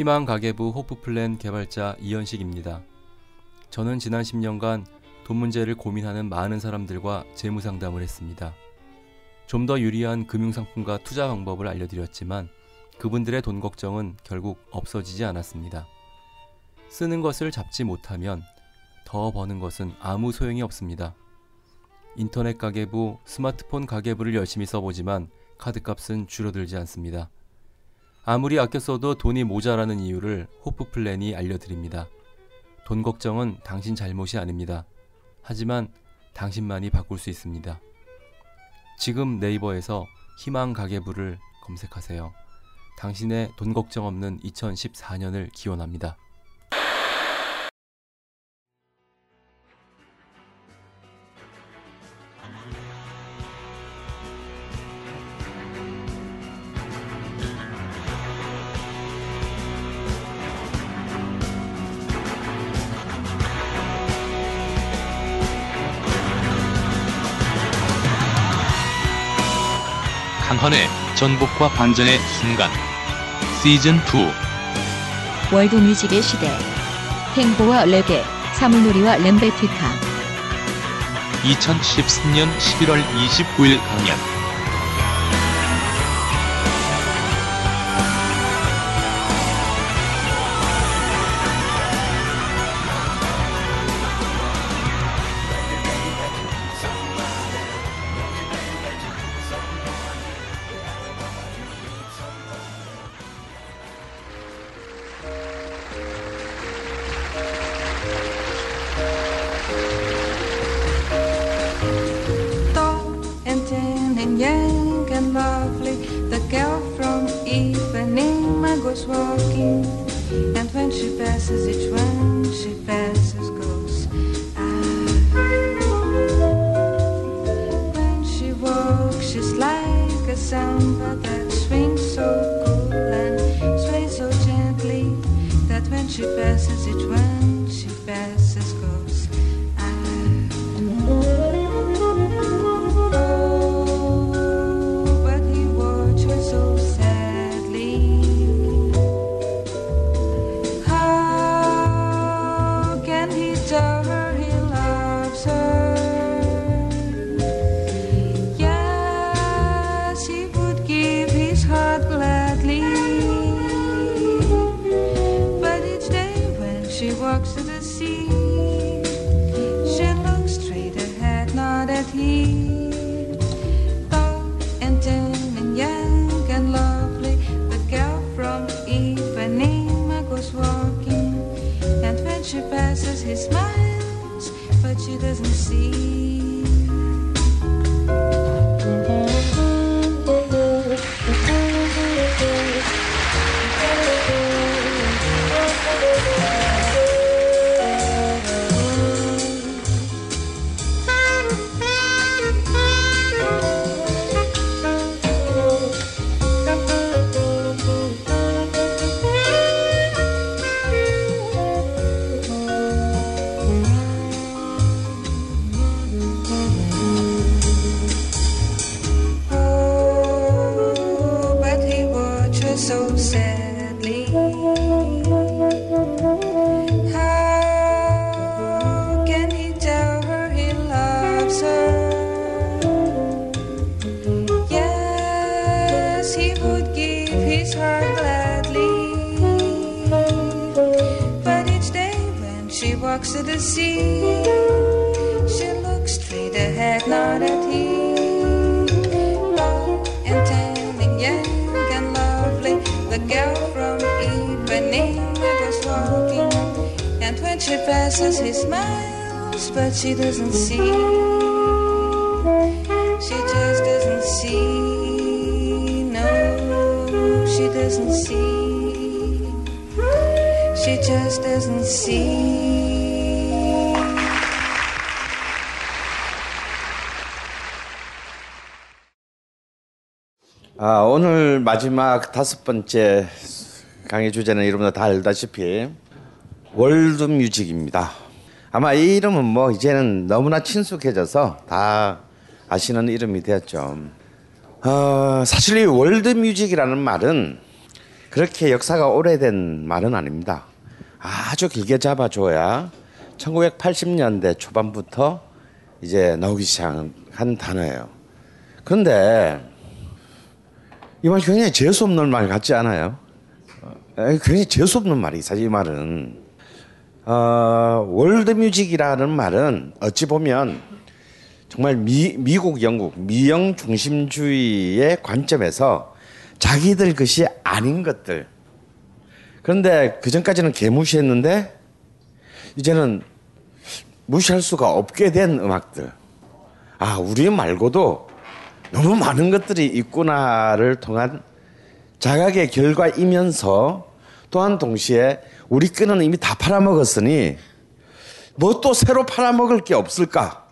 희망 가계부 호프플랜 개발자 이현식입니다. 저는 지난 10년간 돈 문제를 고민하는 많은 사람들과 재무 상담을 했습니다. 좀 더 유리한 금융상품과 투자 방법을 알려드렸지만 그분들의 돈 걱정은 결국 없어지지 않았습니다. 쓰는 것을 잡지 못하면 더 버는 것은 아무 소용이 없습니다. 인터넷 가계부, 스마트폰 가계부를 열심히 써보지만 카드값은 줄어들지 않습니다. 아무리 아껴 써도 돈이 모자라는 이유를 호프 플랜이 알려드립니다. 돈 걱정은 당신 잘못이 아닙니다. 하지만 당신만이 바꿀 수 있습니다. 지금 네이버에서 희망 가계부를 검색하세요. 당신의 돈 걱정 없는 2014년을 기원합니다. 강헌의 전복과 반전의 순간. 시즌 2 월드 뮤직의 시대. 탱고와 레게 사물놀이와 램베티카. 2013년 11월 29일 강연 Goes walking, and when she passes each one, she passes goes. Ah. When she walks, she's like a samba that swings so cool and sways so gently that when she passes each one, see. Doesn't see. She just doesn't see. 아, 오늘 마지막 다섯 번째 강의 주제는 여러분들 다 알다시피 월드 뮤직입니다. 아마 이 이름은 뭐 이제는 너무나 친숙해져서 다 아시는 이름이 되었죠. 어, 사실 이 월드 뮤직이라는 말은 그렇게 역사가 오래된 말은 아닙니다. 아주 길게 잡아줘야 1980년대 초반부터 이제 나오기 시작한 단어예요. 그런데 이 말 굉장히 재수 없는 말 같지 않아요? 어, 굉장히 재수 없는 말이 사실 이 말은 어, 월드 뮤직이라는 말은 어찌 보면 정말 미, 미국, 영국, 미영 중심주의의 관점에서 자기들 것이 아닌 것들. 그런데 그 전까지는 개무시했는데 이제는 무시할 수가 없게 된 음악들. 아, 우리 말고도 너무 많은 것들이 있구나를 통한 자각의 결과이면서 또한 동시에 우리 끈은 이미 다 팔아먹었으니 뭐 또 새로 팔아먹을 게 없을까?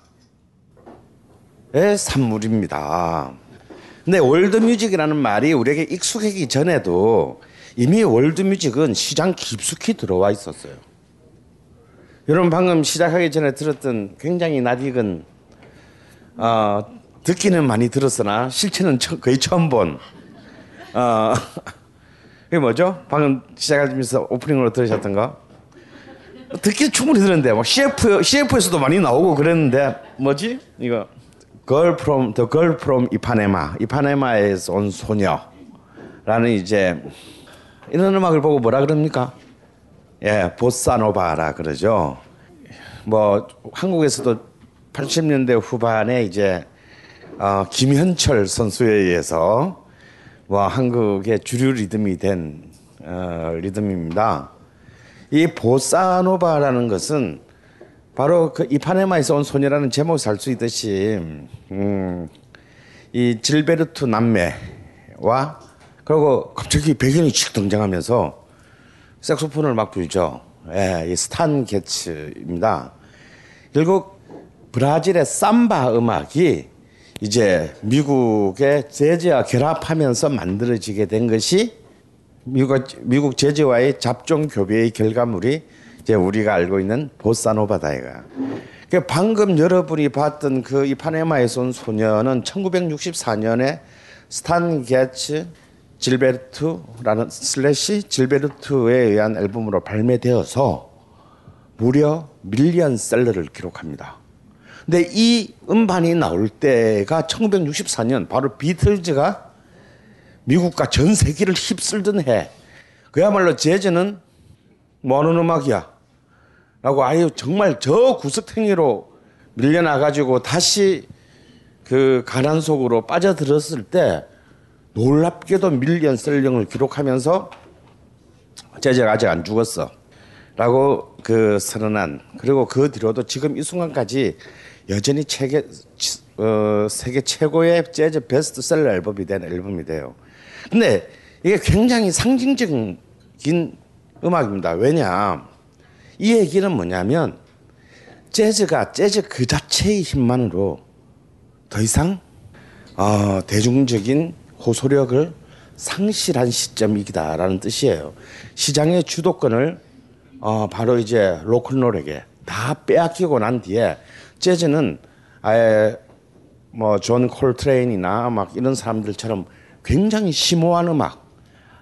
의 산물입니다. 근데 월드뮤직이라는 말이 우리에게 익숙하기 전에도 이미 월드뮤직은 시장 깊숙이 들어와 있었어요. 여러분 방금 시작하기 전에 들었던 굉장히 낯익은 어, 듣기는 많이 들었으나 실체는 처- 거의 처음 본 어, 그게 뭐죠? 방금 시작하면서 오프닝으로 들으셨던 거? 듣기 충분히 들었는데 막 CF CF에서도 많이 나오고 그랬는데 뭐지 이거 Girl from the Girl from 이파네마 이파네마에서 온 소녀라는 이제 이런 음악을 보고 뭐라 그럽니까? 예, 보사노바라 그러죠. 뭐 한국에서도 80년대 후반에 이제 어, 김현철 선수에 의해서 뭐 한국의 주류 리듬이 된 어, 리듬입니다. 이 보사노바라는 것은 바로 그 이파네마에서 온 소녀라는 제목을 알 수 있듯이 음, 이 질베르투 남매와 그리고 갑자기 배경이 칙 등장하면서 색소폰을 막 불죠. 예, 이 스탄 게츠입니다. 결국 브라질의 삼바 음악이 이제 미국의 재즈와 결합하면서 만들어지게 된 것이 미국 미국 재즈와의 잡종 교배의 결과물이 이제 우리가 알고 있는 보사노바다이가. 그 방금 여러분이 봤던 그 이파네마에서 온 소녀는 1964년에 스탄 게츠 질베르투라는 슬래시 질베르투에 의한 앨범으로 발매되어서 무려 밀리언 셀러를 기록합니다. 근데 이 음반이 나올 때가 1964년 바로 비틀즈가 미국과 전 세계를 휩쓸던 해. 그야말로 재즈는 뭐 하는 음악이야? 라고 아유 정말 저 구석탱이로 밀려나 가지고 다시 그 가난 속으로 빠져들었을 때 놀랍게도 밀리언셀령을 기록하면서 재즈가 아직 안 죽었어. 라고 그 선언한 그리고 그 뒤로도 지금 이 순간까지 여전히 세계 어, 세계 최고의 재즈 베스트셀러 앨범이 된 앨범이 돼요. 근데 이게 굉장히 상징적인 음악입니다. 왜냐? 이 얘기는 뭐냐면 재즈가 재즈 그 자체의 힘만으로 더 이상 어, 대중적인 호소력을 상실한 시점이다라는 뜻이에요. 시장의 주도권을 어, 바로 이제 로큰롤에게 다 빼앗기고 난 뒤에 재즈는 아예 뭐 존 콜트레인이나 막 이런 사람들처럼 굉장히 심오한 음악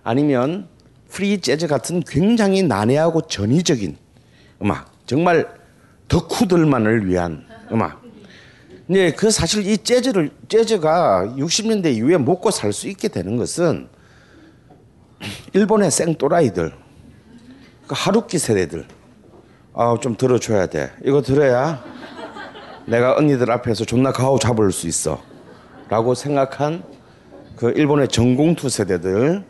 아니면 프리 재즈 같은 굉장히 난해하고 전위적인 음악 정말 덕후들만을 위한 음악 네, 그 사실 이 재즈를 재즈가 60년대 이후에 먹고 살 수 있게 되는 것은 일본의 생또라이들, 그 하루키 세대들, 아, 좀 들어줘야 돼. 이거 들어야 내가 언니들 앞에서 존나 가오 잡을 수 있어. 라고 생각한 그 일본의 전공투 세대들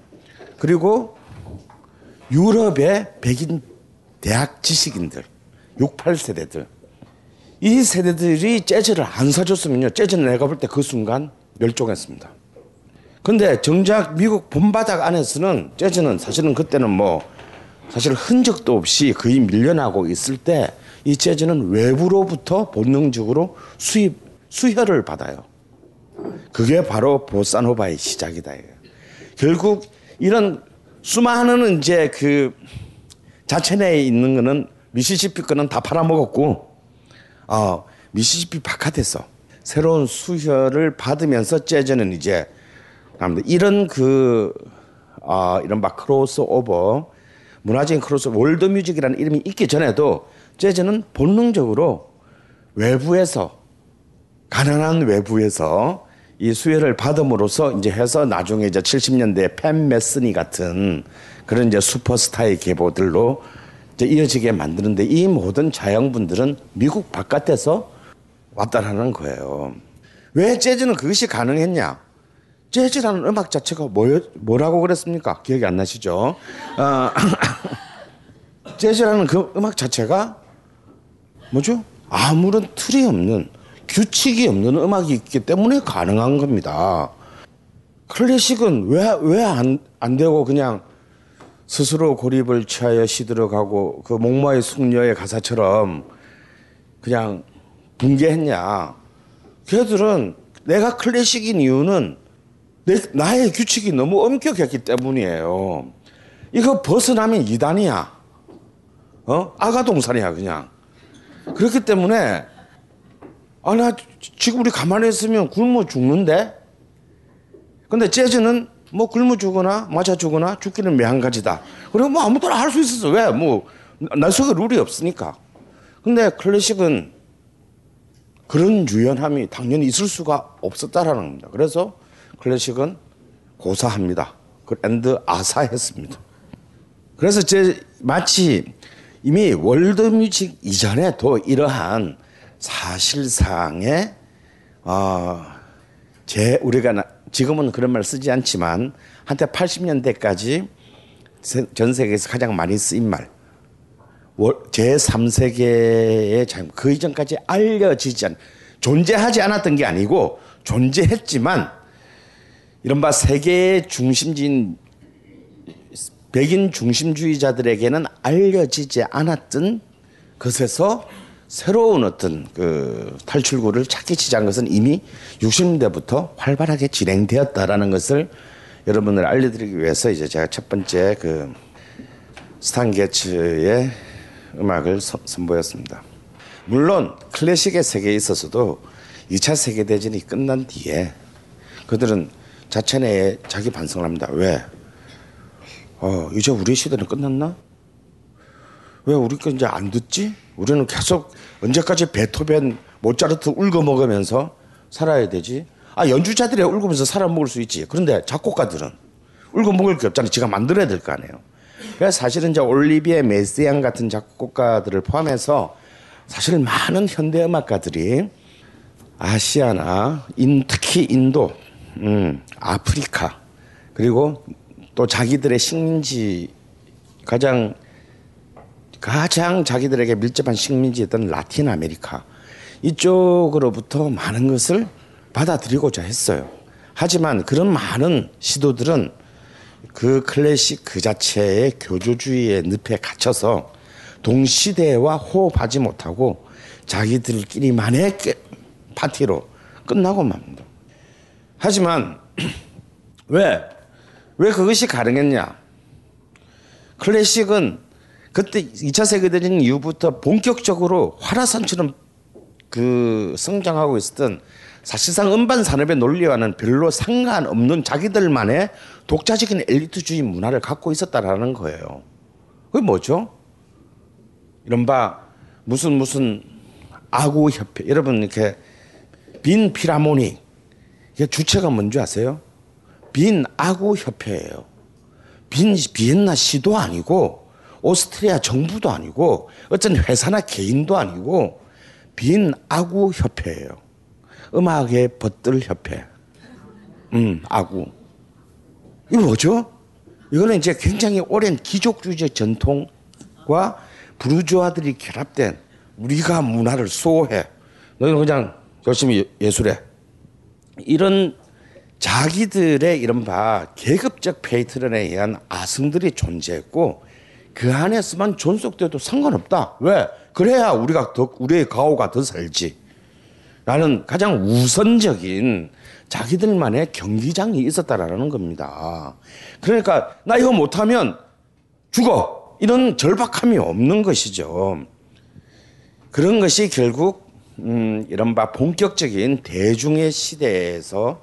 그리고 유럽의 백인 대학 지식인들 68 세대들 이 세대들이 재즈를 안 사줬으면요 재즈는 내가 볼 때 그 순간 멸종했습니다. 근데 정작 미국 본바닥 안에서는 재즈는 사실은 그때는 뭐 사실 흔적도 없이 거의 밀려나고 있을 때 이 재즈는 외부로부터 본능적으로 수입 수혈을 받아요. 그게 바로 보사노바의 시작이다. 결국 이런 수많은 이제 그 자체 내에 있는 거는 미시시피 거는 다 팔아먹었고, 어, 미시시피 바깥에서 새로운 수혈을 받으면서 재즈는 이제 이런 그 아, 이런 막 크로스 오버 문화적인 크로스 월드 뮤직이라는 이름이 있기 전에도 재즈는 본능적으로 외부에서 가난한 외부에서 이 수혜를 받음으로써 이제 해서 나중에 이제 70년대 팻 메스니 같은 그런 이제 슈퍼스타의 계보들로 이제 이어지게 만드는데 이 모든 자양분들은 미국 바깥에서 왔다라는 거예요. 왜 재즈는 그것이 가능했냐? 재즈라는 음악 자체가 뭐, 뭐라고 그랬습니까? 기억이 안 나시죠? 어, 재즈라는 그 음악 자체가 뭐죠? 아무런 틀이 없는 규칙이 없는 음악이 있기 때문에 가능한 겁니다. 클래식은 왜 왜 안 안 되고 그냥 스스로 고립을 취하여 시들어가고 그 목마의 숙녀의 가사처럼 그냥 붕괴했냐? 걔들은 내가 클래식인 이유는 내, 나의 규칙이 너무 엄격했기 때문이에요. 이거 벗어나면 이단이야. 어? 아가동산이야, 그냥. 그렇기 때문에, 아, 나 지금 우리 가만히 있으면 굶어 죽는데? 근데 재즈는 뭐 굶어 죽거나 맞아 죽거나 죽기는 매한 가지다. 그리고 뭐 아무거나 할 수 있었어. 왜? 뭐, 날 속에 룰이 없으니까. 근데 클래식은 그런 유연함이 당연히 있을 수가 없었다라는 겁니다. 그래서 클래식은 고사합니다. 그 and 아사했습니다. 그래서 제 마치 이미 월드뮤직 이전에 도 이러한 사실상의 어 제 우리가 나, 지금은 그런 말 쓰지 않지만 한때 80년대까지 전 세계에서 가장 많이 쓰인 말. 제3세계의 자유 그 이전까지 알려지지 않 존재하지 않았던 게 아니고 존재했지만 이른바 세계의 중심지인 백인 중심주의자들에게는 알려지지 않았던 것에서 새로운 어떤 그 탈출구를 찾기 시작한 것은 이미 60년대부터 활발하게 진행되었다라는 것을 여러분을 알려드리기 위해서 이제 제가 첫 번째 그 스탄 게츠의 음악을 서, 선보였습니다. 물론 클래식의 세계에 있어서도 2차 세계대전이 끝난 뒤에 그들은 자체 내에 자기 반성을 합니다. 왜? 어, 이제 우리 시대는 끝났나? 왜 우리가 이제 안 듣지? 우리는 계속 언제까지 베토벤, 모차르트 울고 먹으면서 살아야 되지? 아, 연주자들이 울고면서 살아 먹을 수 있지. 그런데 작곡가들은 울고 먹을 게 없잖아요. 지가 만들어야 될 거 아니에요. 그래서 사실은 이제 올리비에 메시앙 같은 작곡가들을 포함해서 사실 많은 현대 음악가들이 아시아나 인, 특히 인도, 음, 아프리카 그리고 또 자기들의 식민지 가장 가장 자기들에게 밀접한 식민지였던 라틴 아메리카 이쪽으로부터 많은 것을 받아들이고자 했어요. 하지만 그런 많은 시도들은 그 클래식 그 자체의 교조주의의 늪에 갇혀서 동시대와 호흡하지 못하고 자기들끼리만의 파티로 끝나고 맙니다. 하지만 왜? 왜 그것이 가능했냐? 클래식은 그때 2차 세계대전 이후부터 본격적으로 화라산처럼 그 성장하고 있었던 사실상 음반 산업의 논리와는 별로 상관없는 자기들만의 독자적인 엘리트주의 문화를 갖고 있었다라는 거예요. 그게 뭐죠? 이른바 무슨 무슨 아구 협회 여러분 이렇게 빈 피라모닉 이게 주체가 뭔지 아세요? 빈 아구 협회예요. 빈 비엔나 시도 아니고 오스트리아 정부도 아니고 어떤 회사나 개인도 아니고 빈 아구 협회예요. 음악의 벗들 협회. 음, 아구. 이거 뭐죠? 이거는 이제 굉장히 오랜 귀족주의 전통과 부르주아들이 결합된 우리가 문화를 수호해. 너희는 그냥 열심히 예- 예술해. 이런 자기들의 이른바 계급적 페이트런에 의한 아승들이 존재했고 그 안에서만 존속돼도 상관없다. 왜? 그래야 우리가 더 우리의 가오가 더 살지. 라는 가장 우선적인 자기들만의 경기장이 있었다라는 겁니다. 그러니까 나 이거 못하면 죽어. 이런 절박함이 없는 것이죠. 그런 것이 결국 음, 이른바 본격적인 대중의 시대에서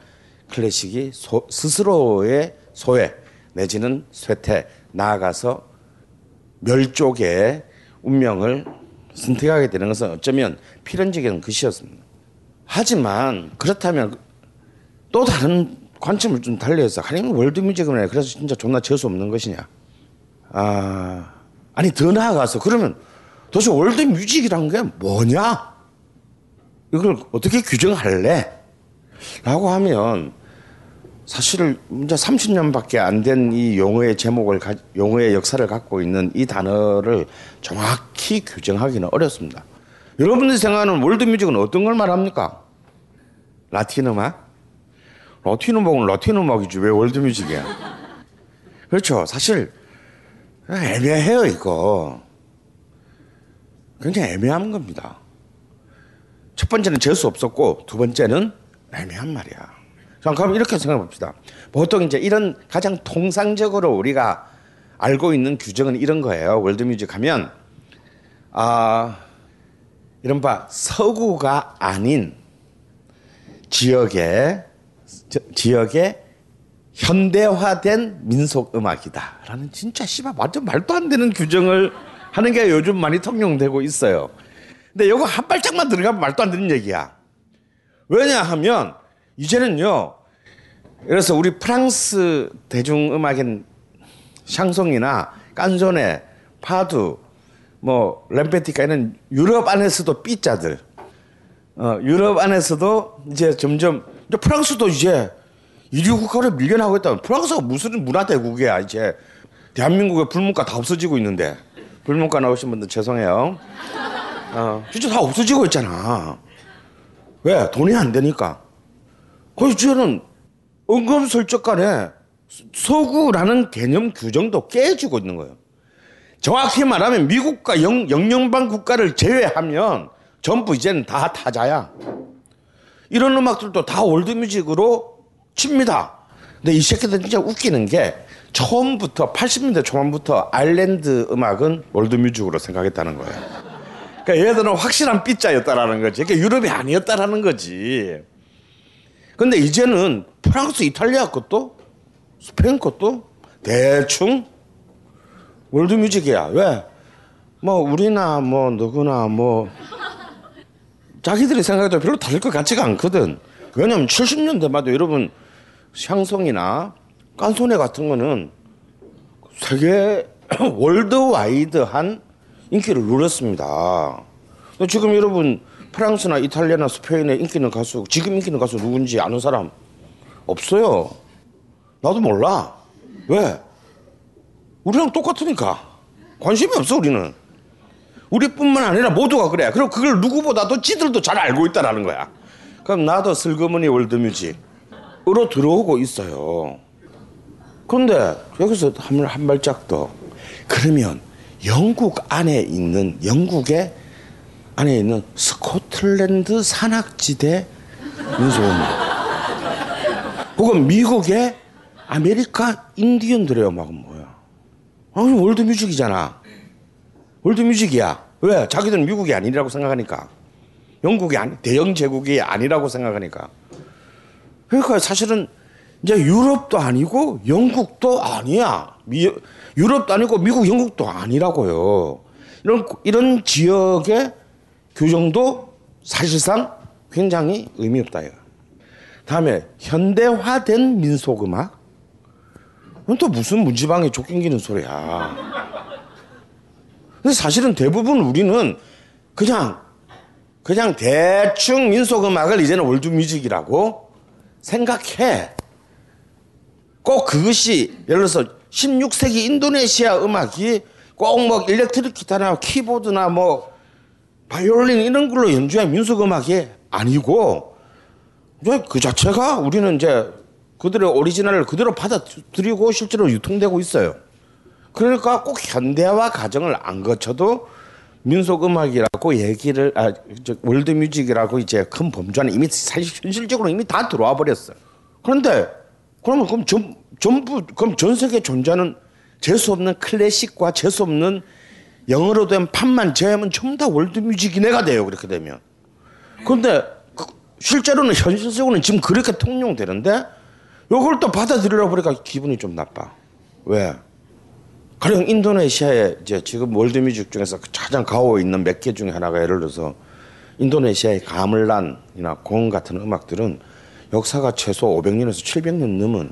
클래식이 소- 스스로의 소외 내지는 쇠퇴 나아가서 멸족의 운명을 선택하게 되는 것은 어쩌면 필연적인 것이었습니다. 하지만 그렇다면 또 다른 관점을 좀 달리해서 하나님 월드 뮤직은 그래서 진짜 존나 재수 없는 것이냐? 아 아니 더 나아가서 그러면 도대체 월드 뮤직이란 게 뭐냐? 이걸 어떻게 규정할래? 라고 하면 사실 이제 30년밖에 안 된 이 용어의 제목을 가, 용어의 역사를 갖고 있는 이 단어를 정확히 규정하기는 어렵습니다. 여러분들이 생각하는 월드뮤직은 어떤 걸 말합니까? 라틴 음악? 라틴 음악은 라틴 음악이지 왜 월드뮤직이야? 그렇죠. 사실 애매해요 이거. 굉장히 애매한 겁니다. 첫 번째는 재수 없었고 두 번째는 애매한 말이야. 자, 그럼 이렇게 생각해 봅시다. 보통 이제 이런 가장 통상적으로 우리가 알고 있는 규정은 이런 거예요. 월드뮤직 하면 아 이른바 서구가 아닌 지역의 저- 지역의 현대화된 민속 음악이다라는 진짜 씨발 완전 말도 안 되는 규정을 하는 게 요즘 많이 통용되고 있어요. 근데 이거 한 발짝만 들어가면 말도 안 되는 얘기야. 왜냐하면 이제는요. 그래서 우리 프랑스 대중음악인 샹송이나 깐소네, 파두, 뭐 램페티카 이런 유럽 안에서도 삐자들, 어, 유럽 안에서도 이제 점점 이제 프랑스도 이제 이류 국가로 밀려나고 있다. 프랑스가 무슨 문화 대국이야 이제 대한민국의 불문과 다 없어지고 있는데 불문과 나오신 분들 죄송해요. 어, 진짜 다 없어지고 있잖아. 왜? 돈이 안 되니까. 그래서 저는 은근슬쩍 간에 서구라는 개념 규정도 깨지고 있는 거예요. 정확히 말하면 미국과 영, 영연방 국가를 제외하면 전부 이제는 다 타자야. 이런 음악들도 다 월드뮤직으로 칩니다. 근데 이 새끼들 진짜 웃기는 게 처음부터 80년대 초반부터 아일랜드 음악은 월드뮤직으로 생각했다는 거예요. 그러니까 얘들은 확실한 삐자였다라는 거지. 그러니까 유럽이 아니었다라는 거지. 근데 이제는 프랑스, 이탈리아 것도 스페인 것도 대충 월드 뮤직이야. 왜? 뭐 우리나 뭐 누구나 뭐 자기들이 생각해도 별로 다를 것 같지가 않거든. 왜냐면 70년대마다 여러분 샹송이나 깐소네 같은 거는 세계 월드와이드한 인기를 누렸습니다. 지금 여러분 프랑스나 이탈리아나 스페인에 인기 있는 가수 지금 인기 있는 가수 누군지 아는 사람 없어요. 나도 몰라. 왜? 우리랑 똑같으니까 관심이 없어 우리는. 우리뿐만 아니라 모두가 그래. 그리고 그걸 누구보다도 지들도 잘 알고 있다라는 거야. 그럼 나도 슬그머니 월드뮤직으로 들어오고 있어요. 그런데 여기서 한, 한 발짝 더. 그러면 영국 안에 있는 영국의 안에 있는 스코틀랜드 산악지대 민속음악 혹은 미국의 아메리카 인디언들의 음악은 뭐야? 아니 월드뮤직이잖아. 월드뮤직이야. 왜? 자기들은 미국이 아니라고 생각하니까. 영국이 아니, 대영 제국이 아니라고 생각하니까. 그러니까 사실은 이제 유럽도 아니고 영국도 아니야. 미, 유럽도 아니고 미국, 영국도 아니라고요. 이런 이런 지역의 규정도 사실상 굉장히 의미 없다. 이거. 다음에 현대화된 민속 음악. 그건 또 무슨 문지방에 족긴기는 소리야. 근데 사실은 대부분 우리는 그냥 그냥 대충 민속 음악을 이제는 월드 뮤직이라고 생각해. 꼭 그것이 예를 들어서 16세기 인도네시아 음악이 꼭 뭐 일렉트릭 기타나 키보드나 뭐 바이올린 이런 걸로 연주한 민속 음악이 아니고 그 자체가 우리는 이제 그들의 오리지널을 그대로 받아들이고 실제로 유통되고 있어요. 그러니까 꼭 현대화 과정을 안 거쳐도 민속 음악이라고 얘기를 아 저, 월드 뮤직이라고 이제 큰 범주 안에 이미 사실 현실적으로 이미 다 들어와 버렸어요. 그런데 그러면 그럼 전, 전부 그럼 전 세계에 존재하는 재수 없는 클래식과 재수 없는 영어로 된 판만 제하면 전부 다 월드 뮤직이네가 돼요. 그렇게 되면. 그런데 그- 실제로는 현실적으로는 지금 그렇게 통용되는데 이걸 또 받아들이려 보니까 기분이 좀 나빠. 왜? 가령 인도네시아에 이제 지금 월드뮤직 중에서 가장 가오 있는 몇 개 중에 하나가 예를 들어서 인도네시아의 가물란이나 공 같은 음악들은 역사가 최소 500년에서 700년 넘은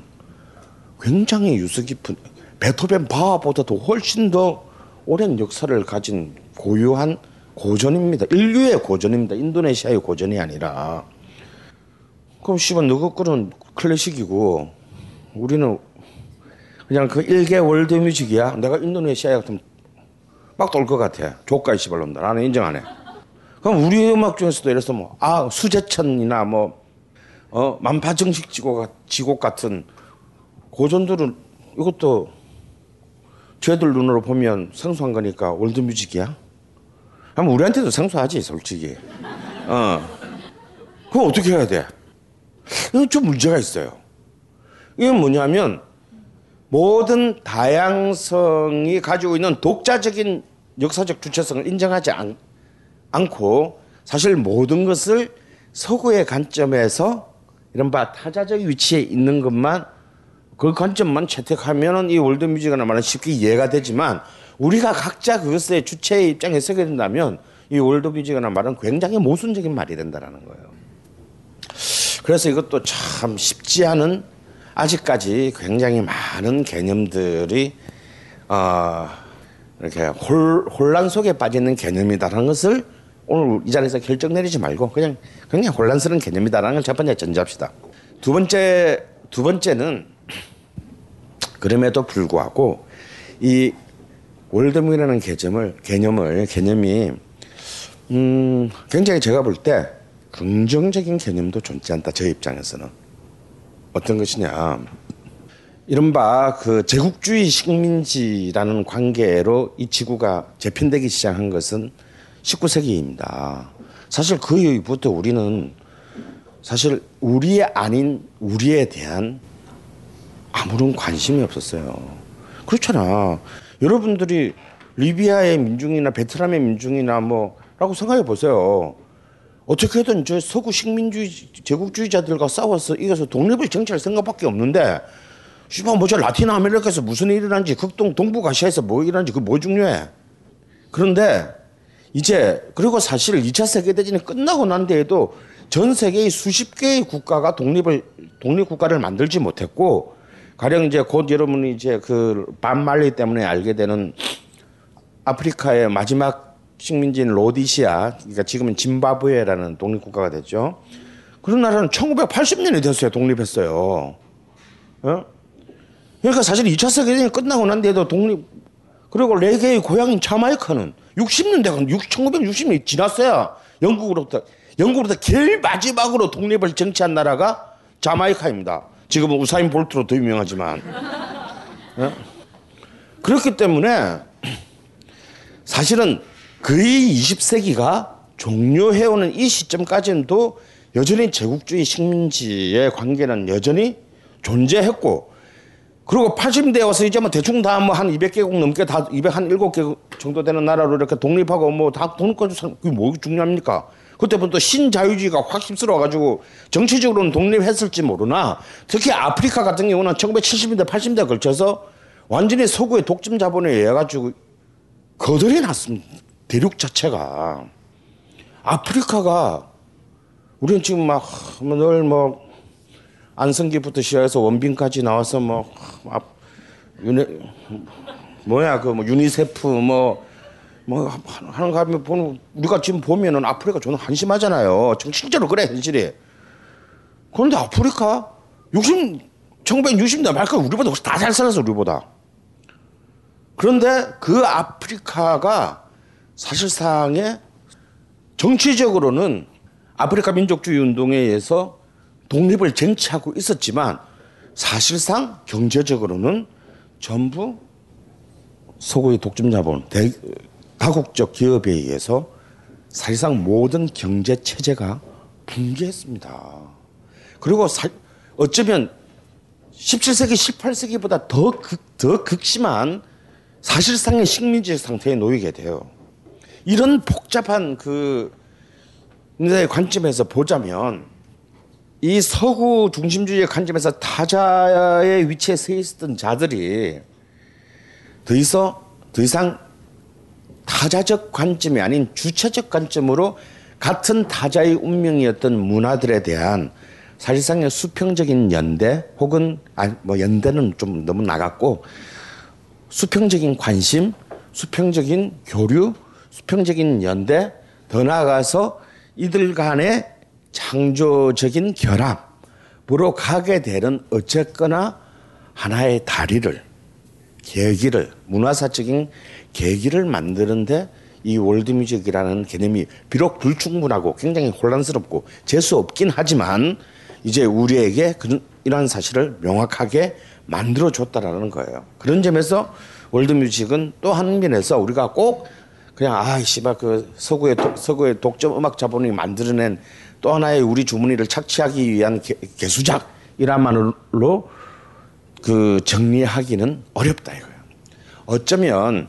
굉장히 유수 깊은 베토벤 바하보다도 훨씬 더 오랜 역사를 가진 고유한 고전입니다. 인류의 고전입니다. 인도네시아의 고전이 아니라. 그럼 씨발 너그 거는 클래식이고 우리는 그냥 그 일개 월드 뮤직이야. 내가 인도네시아에 같으면 막 돌 것 같아. 조카이 씨발놈들. 나는 인정 안 해. 그럼 우리 음악 중에서도 들어서 뭐, 아, 수제천이나 뭐, 어, 만파정식 지곡 같은 고전들은 이것도 쟤들 눈으로 보면 생소한 거니까 월드 뮤직이야? 아마 우리한테도 생소하지, 솔직히. 어. 그럼 어떻게 해야 돼? 이건 좀 문제가 있어요. 이건 뭐냐면 모든 다양성이 가지고 있는 독자적인 역사적 주체성을 인정하지 않, 않고 사실 모든 것을 서구의 관점에서 이른바 타자적 위치에 있는 것만 그 관점만 채택하면은 이 월드 뮤직이라는 말은 쉽게 이해가 되지만 우리가 각자 그것의 주체의 입장에 서게 된다면 이 월드 뮤직이라는 말은 굉장히 모순적인 말이 된다라는 거예요. 그래서 이것도 참 쉽지 않은 아직까지 굉장히 많은 개념들이 어, 이렇게 홀, 혼란 속에 빠지는 개념이다라는 것을 오늘 이 자리에서 결정 내리지 말고 그냥 굉장히 혼란스러운 개념이다라는 걸 첫 번째 전제합시다. 두 번째 두 번째는 그럼에도 불구하고 이 월드문이라는 개념을 개념을 개념이 음 굉장히 제가 볼 때 긍정적인 개념도 존재 않다 저 입장에서는 어떤 것이냐 이른바 그 제국주의 식민지라는 관계로 이 지구가 재편되기 시작한 것은 19세기입니다. 사실 그 이후부터 우리는 사실 우리 아닌 우리에 대한 아무런 관심이 없었어요. 그렇잖아. 여러분들이 리비아의 민중이나 베트남의 민중이나 뭐라고 생각해 보세요. 어떻게든 저 서구 식민주의 제국주의자들과 싸워서 이겨서 독립을 쟁취할 생각밖에 없는데 씨발 뭐저 라틴 아메리카에서 무슨 일이 일어난지 극동 동북아시아에서 뭐 일어난지 그뭐 중요해. 그런데 이제 그리고 사실 2차 세계 대전이 끝나고 난 뒤에도 전 세계의 수십 개의 국가가 독립을 독립 국가를 만들지 못했고 가령 이제 곧 여러분이 이제 그 반말리 때문에 알게 되는 아프리카의 마지막 식민지인 로디시아, 그러니까 지금은 짐바브웨라는 독립국가가 됐죠. 그런 나라는 1980년이 됐어요. 독립했어요. 어? 그러니까 사실 2차 세계대전이 끝나고 난 뒤에도 독립, 그리고 레게의 고향인 자마이카는 60년대가 1960년이 지났어야 영국으로부터, 영국으로부터 제일 마지막으로 독립을 쟁취한 나라가 자마이카입니다. 지금은 우사인 볼트로 더 유명하지만. 어? 그렇기 때문에 사실은 거의 20세기가 종료해오는 이 시점까지도 여전히 제국주의 식민지의 관계는 여전히 존재했고 그리고 80년대 와서 이제 뭐 대충 다 뭐 한 200개국 넘게 다 207개 정도 되는 나라로 이렇게 독립하고 뭐 다 독립권 그게 뭐 중요합니까? 그때부터 또 신자유주의가 확 휩쓸어 가지고 정치적으로는 독립했을지 모르나 특히 아프리카 같은 경우는 1970년대 80년대에 걸쳐서 완전히 서구의 독점 자본에 의해 가지고 거덜이 났습니다. 대륙 자체가 아프리카가 우리는 지금 막늘뭐 안성기부터 시작해서 원빈까지 나와서 뭐 아, 유네, 뭐야 그 뭐 유니세프 뭐 뭐 하- 하는 거 하면 보는 우리가 지금 보면은 아프리카 저는 한심하잖아요. 지금 실제로 그래 현실이. 그런데 아프리카 60 1960년 말까 우리보다 훨씬 다 잘 살았어 우리보다. 그런데 그 아프리카가 사실상의 정치적으로는 아프리카 민족주의 운동에 의해서 독립을 쟁취하고 있었지만 사실상 경제적으로는 전부 서구의 독점 자본, 대, 다국적 기업에 의해서 사실상 모든 경제 체제가 붕괴했습니다. 그리고 사, 어쩌면 17세기, 18세기보다 더 극, 더 극심한 사실상의 식민지 상태에 놓이게 돼요. 이런 복잡한 그 네, 관점에서 보자면 이 서구 중심주의의 관점에서 타자의 위치에 서 있었던 자들이 더 이상 더 이상 타자적 관점이 아닌 주체적 관점으로 같은 타자의 운명이었던 문화들에 대한 사실상의 수평적인 연대 혹은 아뭐 연대는 좀 너무 나갔고 수평적인 관심, 수평적인 교류, 수평적인 연대, 더 나아가서 이들 간의 창조적인 결합으로 가게 되는 어쨌거나 하나의 다리를 계기를 문화사적인 계기를 만드는데 이 월드뮤직이라는 개념이 비록 불충분하고 굉장히 혼란스럽고 재수 없긴 하지만 이제 우리에게 그런 이러한 사실을 명확하게 만들어 줬다라는 거예요. 그런 점에서 월드뮤직은 또 한 면에서 우리가 꼭 그냥 아 씨발 그 서구의 독, 서구의 독점 음악 자본이 만들어낸 또 하나의 우리 주머니를 착취하기 위한 개, 개수작이란말로 그 정리하기는 어렵다 이거예요. 어쩌면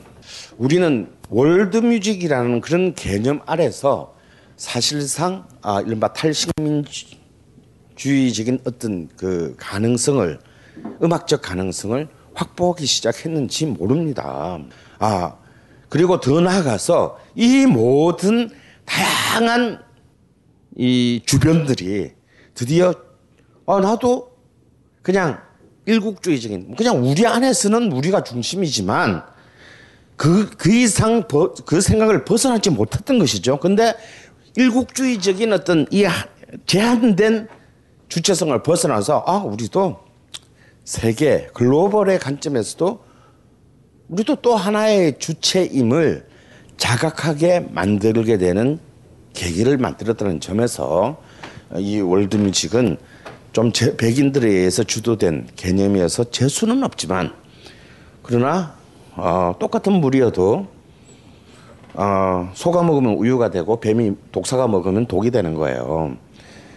우리는 월드뮤직이라는 그런 개념 아래서 사실상 아 이른바 탈식민주의적인 어떤 그 가능성을 음악적 가능성을 확보하기 시작했는지 모릅니다. 아 그리고 더 나아가서 이 모든 다양한 이 주변들이 드디어 아 나도 그냥 일국주의적인 그냥 우리 안에서는 우리가 중심이지만 그, 그 이상 버, 그 생각을 벗어나지 못했던 것이죠. 근데 일국주의적인 어떤 이 하- 제한된 주체성을 벗어나서 아 우리도 세계 글로벌의 관점에서도 우리도 또 하나의 주체임을 자각하게 만들게 되는 계기를 만들었다는 점에서 이 월드뮤직은 좀 제- 백인들에 의해서 주도된 개념이어서 재수는 없지만 그러나 어, 똑같은 물이어도 어, 소가 먹으면 우유가 되고 뱀이 독사가 먹으면 독이 되는 거예요.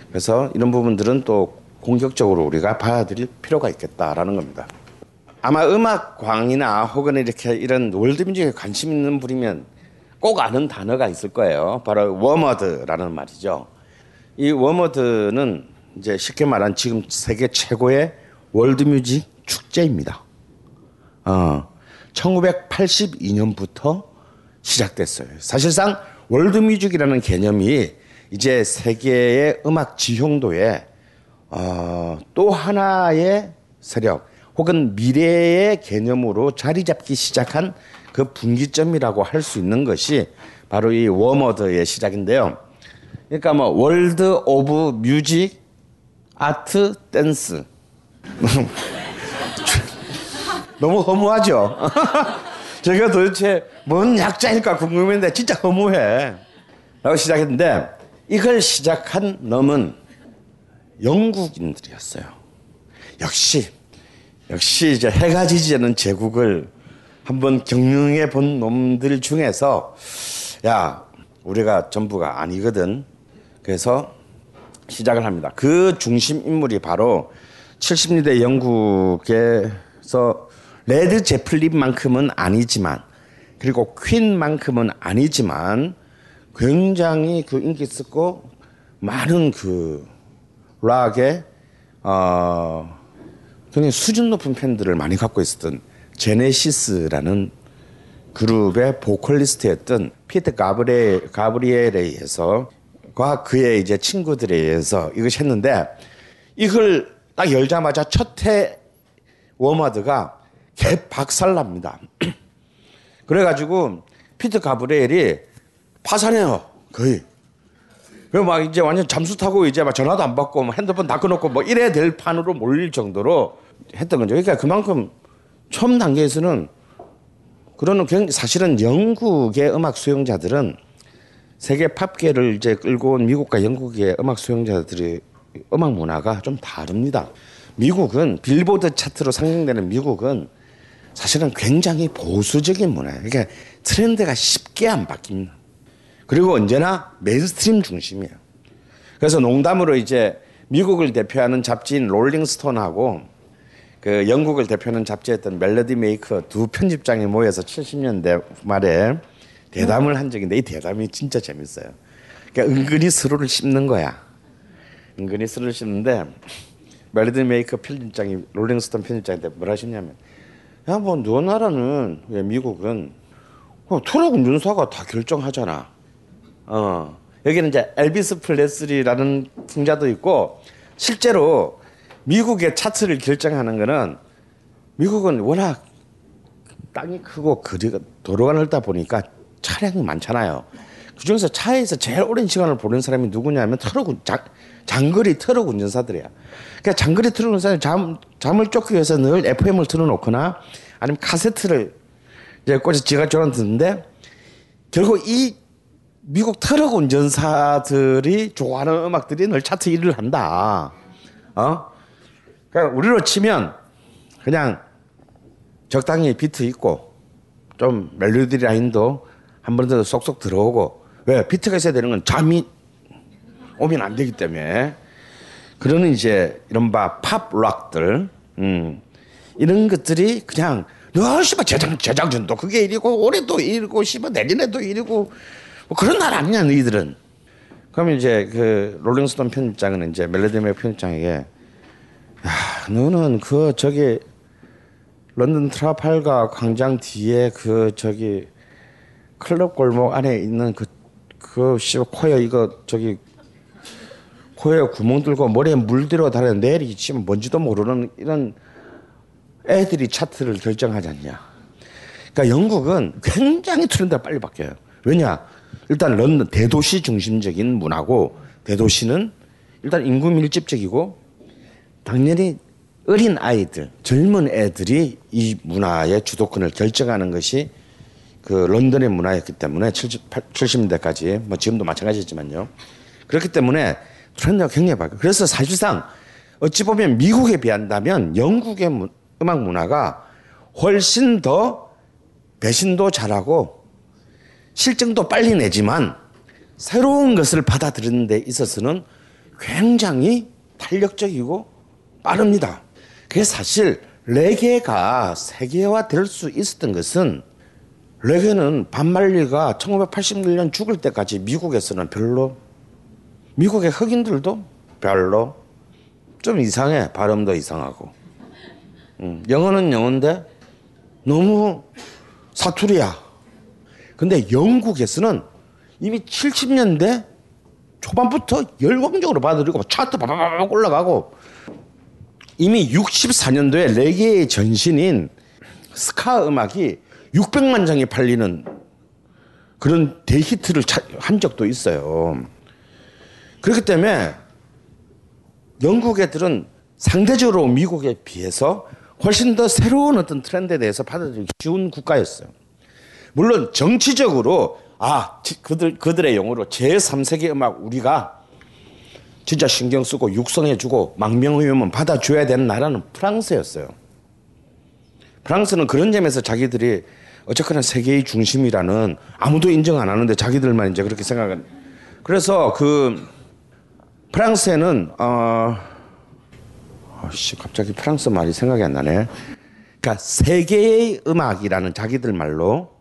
그래서 이런 부분들은 또 공격적으로 우리가 봐야될 필요가 있겠다라는 겁니다. 아마 음악광이나 혹은 이렇게 이런 월드뮤직에 관심 있는 분이면 꼭 아는 단어가 있을 거예요. 바로 워머드라는 말이죠. 이 워머드는 이제 쉽게 말한 지금 세계 최고의 월드뮤직 축제입니다. 어, 1982년부터 시작됐어요. 사실상 월드뮤직이라는 개념이 이제 세계의 음악 지형도에 어, 또 하나의 세력 혹은 미래의 개념으로 자리 잡기 시작한 그 분기점이라고 할 수 있는 것이 바로 이 WOMAD의 시작인데요. 그러니까 뭐 World of Music Art Dance 너무 허무하죠. 제가 도대체 뭔 약자일까 궁금했는데 진짜 허무해. 라고 시작했는데 이걸 시작한 놈은 영국인들이었어요. 역시 역시 이제 해가 지지 않은 제국을 한번 경영해 본 놈들 중에서 야 우리가 전부가 아니거든. 그래서 시작을 합니다. 그 중심 인물이 바로 70년대 영국에서 레드 제플린만큼은 아니지만 그리고 퀸만큼은 아니지만 굉장히 그 인기 있었고 많은 그 락의 어 굉장히 수준 높은 팬들을 많이 갖고 있었던 제네시스라는 그룹의 보컬리스트였던 가브리에, 가브리엘에 의해서 과 그의 이제 친구들에 의해서 이것이 했는데 이걸 딱 열자마자 첫 해 워머드가 개 박살납니다. 그래가지고 피트 가브리엘이 파산해요 거의. 그막 이제 완전 잠수 타고 이제 막 전화도 안 받고 뭐 핸드폰 다 끊었고 뭐 이래 될 판으로 몰릴 정도로 했던 거죠. 그러니까 그만큼 처음 단계에서는 굉- 사실은 영국의 음악 수용자들은 세계 팝계를 이제 끌고 온 미국과 영국의 음악 수용자들의 음악 문화가 좀 다릅니다. 미국은 빌보드 차트로 상영되는 미국은 사실은 굉장히 보수적인 문화예요. 그러니까 트렌드가 쉽게 안 바뀝니다. 그리고 언제나 mainstream 중심이에요. 그래서 농담으로 이제 미국을 대표하는 잡지인 롤링스톤하고 그 영국을 대표하는 잡지였던 멜로디 메이커 두 편집장이 모여서 70년대 말에 대담을 한 적인데 이 대담이 진짜 재밌어요. 그러니까 은근히 서로를 씹는 거야. 은근히 서로를 씹는데 멜로디 메이커 편집장이 롤링스톤 편집장한테 뭐라 하셨냐면 야뭐 너 나라는 왜 미국은 어, 트럭 운전사가 다 결정하잖아. 어 여기는 이제 엘비스 프레슬리라는 풍자도 있고 실제로 미국의 차트를 결정하는 거는 미국은 워낙 땅이 크고 거리가 도로가 넓다 보니까 차량이 많잖아요. 그중에서 차에서 제일 오랜 시간을 보낸 사람이 누구냐면 트럭 운- 장, 장거리 트럭 운전사들이야. 그러니까 장거리 트럭 운전사는 잠, 잠을 쫓기 위해서 늘 FM을 틀어놓거나 아니면 카세트를 이제 꽂아 지가 졸아 듣는데 결국 이 미국 트럭 운전사들이 좋아하는 음악들이 늘 차트 1위를 한다. 어? 그러니까 우리로 치면 그냥 적당히 비트 있고 좀 멜로디 라인도 한 번 더 쏙쏙 들어오고 왜 비트가 있어야 되는 건 잠이 오면 안 되기 때문에. 그러는 이제 이른바 팝 락들 음, 이런 것들이 그냥 너 씨발 재작 재작년도 그게 1위고 올해도 1위고 씨발 내년에도 1위고 뭐 그런 나라 아니냐 너희들은. 그러면 이제 그 롤링스톤 편집장은 이제 멜로디 메 편집장에게 야 너는 그 저기 런던 트라팔가 광장 뒤에 그 저기 클럽 골목 안에 있는 그 그 씨 코에 이거 저기 코에 구멍 뚫고 머리에 물 들어 내일이 지금 뭔지도 모르는 이런 애들이 차트를 결정하지 않냐. 그러니까 영국은 굉장히 트렌드가 빨리 바뀌어요. 왜냐? 일단 런던 대도시 중심적인 문화고 대도시는 일단 인구 밀집적이고 당연히 어린 아이들, 젊은 애들이 이 문화의 주도권을 결정하는 것이 그 런던의 문화였기 때문에 70, 70년대까지 뭐 지금도 마찬가지지만요. 그렇기 때문에 트렌드가 굉장히 바뀌어요. 그래서 사실상 어찌 보면 미국에 비한다면 영국의 문- 음악 문화가 훨씬 더 배신도 잘하고 실증도 빨리 내지만 새로운 것을 받아들이는 데 있어서는 굉장히 탄력적이고 빠릅니다. 그게 사실 레게가 세계화 될 수 있었던 것은 레게는 반말리가 1981년 죽을 때까지 미국에서는 별로 미국의 흑인들도 별로 좀 이상해 발음도 이상하고 음, 영어는 영어인데 너무 사투리야. 근데 영국에서는 이미 70년대 초반부터 열광적으로 받아들이고 차트 바바바박 올라가고 이미 64년도에 레게의 전신인 스카 음악이 600만 장이 팔리는 그런 대히트를 차- 한 적도 있어요. 그렇기 때문에 영국 애들은 상대적으로 미국에 비해서 훨씬 더 새로운 어떤 트렌드에 대해서 받아들이기 쉬운 국가였어요. 물론 정치적으로 아 지- 그들 그들의 용어로 제3세계 음악 우리가 진짜 신경 쓰고 육성해주고 망명의원은 받아줘야 되는 나라는 프랑스였어요. 프랑스는 그런 점에서 자기들이 어쨌거나 세계의 중심이라는 아무도 인정 안 하는데 자기들만 이제 그렇게 생각은 그래서 그 프랑스에는 어 아씨 갑자기 프랑스 말이 생각이 안 나네. 그러니까 세계의 음악이라는 자기들 말로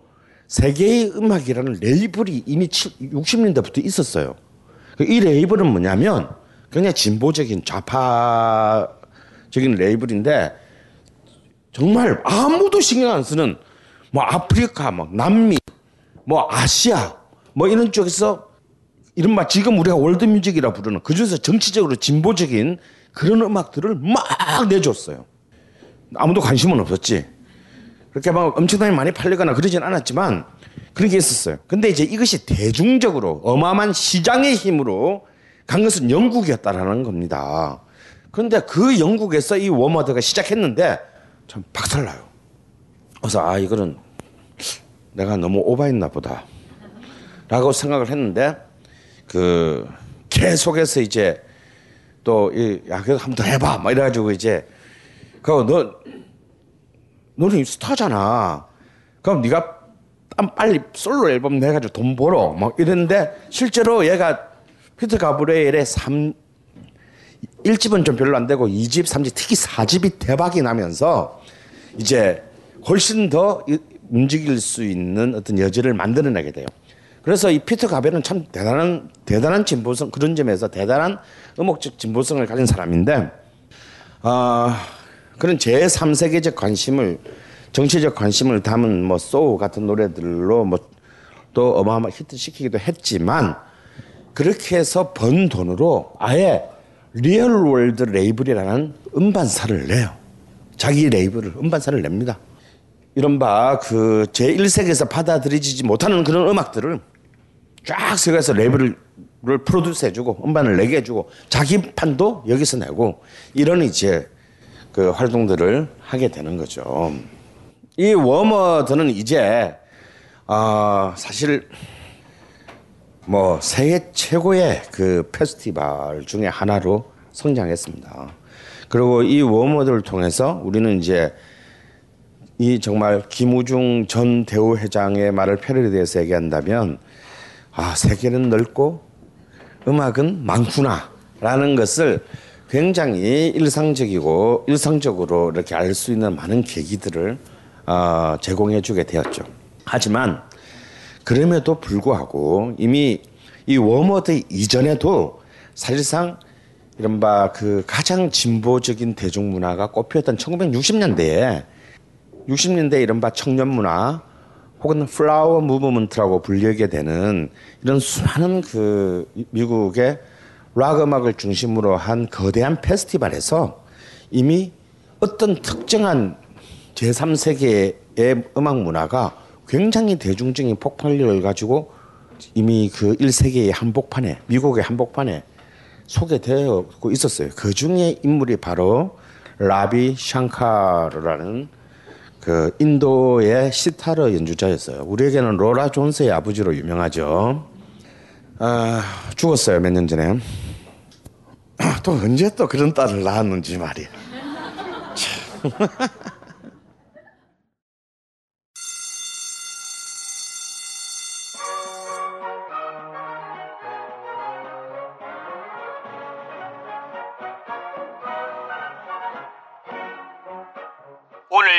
세계의 음악이라는 레이블이 이미 60년대부터 있었어요. 그이 레이블은 뭐냐면 굉장히 진보적인 좌파적인 레이블인데 정말 아무도 신경 안 쓰는 뭐 아프리카, 뭐 남미, 뭐 아시아 뭐 이런 쪽에서 이른바 지금 우리가 월드뮤직이라 부르는 그중에서 정치적으로 진보적인 그런 음악들을 막 내줬어요. 아무도 관심은 없었지. 그렇게 막 엄청나게 많이 팔리거나 그러진 않았지만 그런 게 있었어요. 근데 이제 이것이 대중적으로 어마어마한 시장의 힘으로 간 것은 영국이었다라는 겁니다. 그런데 그 영국에서 이 워머드가 시작했는데 참 박살나요. 그래서 아 이거는 내가 너무 오바했나 보다. 라고 생각을 했는데 그 계속해서 이제 또야 그래도 한번 더 해봐 막 이래가지고 이제 그너 너는 스타잖아. 그럼 네가 땀 빨리 솔로 앨범 내가지고 돈 벌어 막 이랬는데 실제로 얘가 피터 가브레일의 3 1집은 좀 별로 안 되고 2집, 3집, 특히 4집이 대박이 나면서 이제 훨씬 더 이- 움직일 수 있는 어떤 여지를 만들어내게 돼요. 그래서 이 피터 가벨은 참 대단한 대단한 진보성 그런 점에서 대단한 음악적 진보성을 가진 사람인데 아 그런 제 3세계적 관심을 정치적 관심을 담은 뭐 So 같은 노래들로 뭐 또 어마어마 히트 시키기도 했지만 그렇게 해서 번 돈으로 아예 Real World 레이블이라는 음반사를 내요. 자기 레이블을 음반사를 냅니다. 이른바 그 제1세계에서 받아들이지 못하는 그런 음악들을 쫙 세계에서 레이블을 프로듀스 해주고 음반을 내게 해주고 자기 판도 여기서 내고 이런 이제 그 활동들을 하게 되는 거죠. 이 워머드는 이제 아 사실 뭐 세계 최고의 그 페스티벌 중에 하나로 성장했습니다. 그리고 이 워머드를 통해서 우리는 이제 이 정말 김우중 전 대우 회장의 말을 패러디해서 얘기한다면 아 세계는 넓고 음악은 많구나라는 것을 굉장히 일상적이고 일상적으로 이렇게 알 수 있는 많은 계기들을 어, 제공해주게 되었죠. 하지만 그럼에도 불구하고 이미 이 워머드 이전에도 사실상 이른바 그 가장 진보적인 대중문화가 꼽혔던 1960년대에 60년대 이른바 청년 문화 혹은 플라워 무브먼트라고 불리게 되는 이런 수많은 그 미국의 락 음악을 중심으로 한 거대한 페스티벌에서 이미 어떤 특정한 제3세계의 음악 문화가 굉장히 대중적인 폭발력을 가지고 이미 그 1세기의 한복판에 미국의 한복판에 소개되고 있었어요. 그 중에 인물이 바로 라비 샹카르라는 그 인도의 시타르 연주자였어요. 우리에게는 로라 존스의 아버지로 유명하죠. 아, 죽었어요 몇 년 전에. 또 언제 또 그런 딸을 낳았는지 말이야.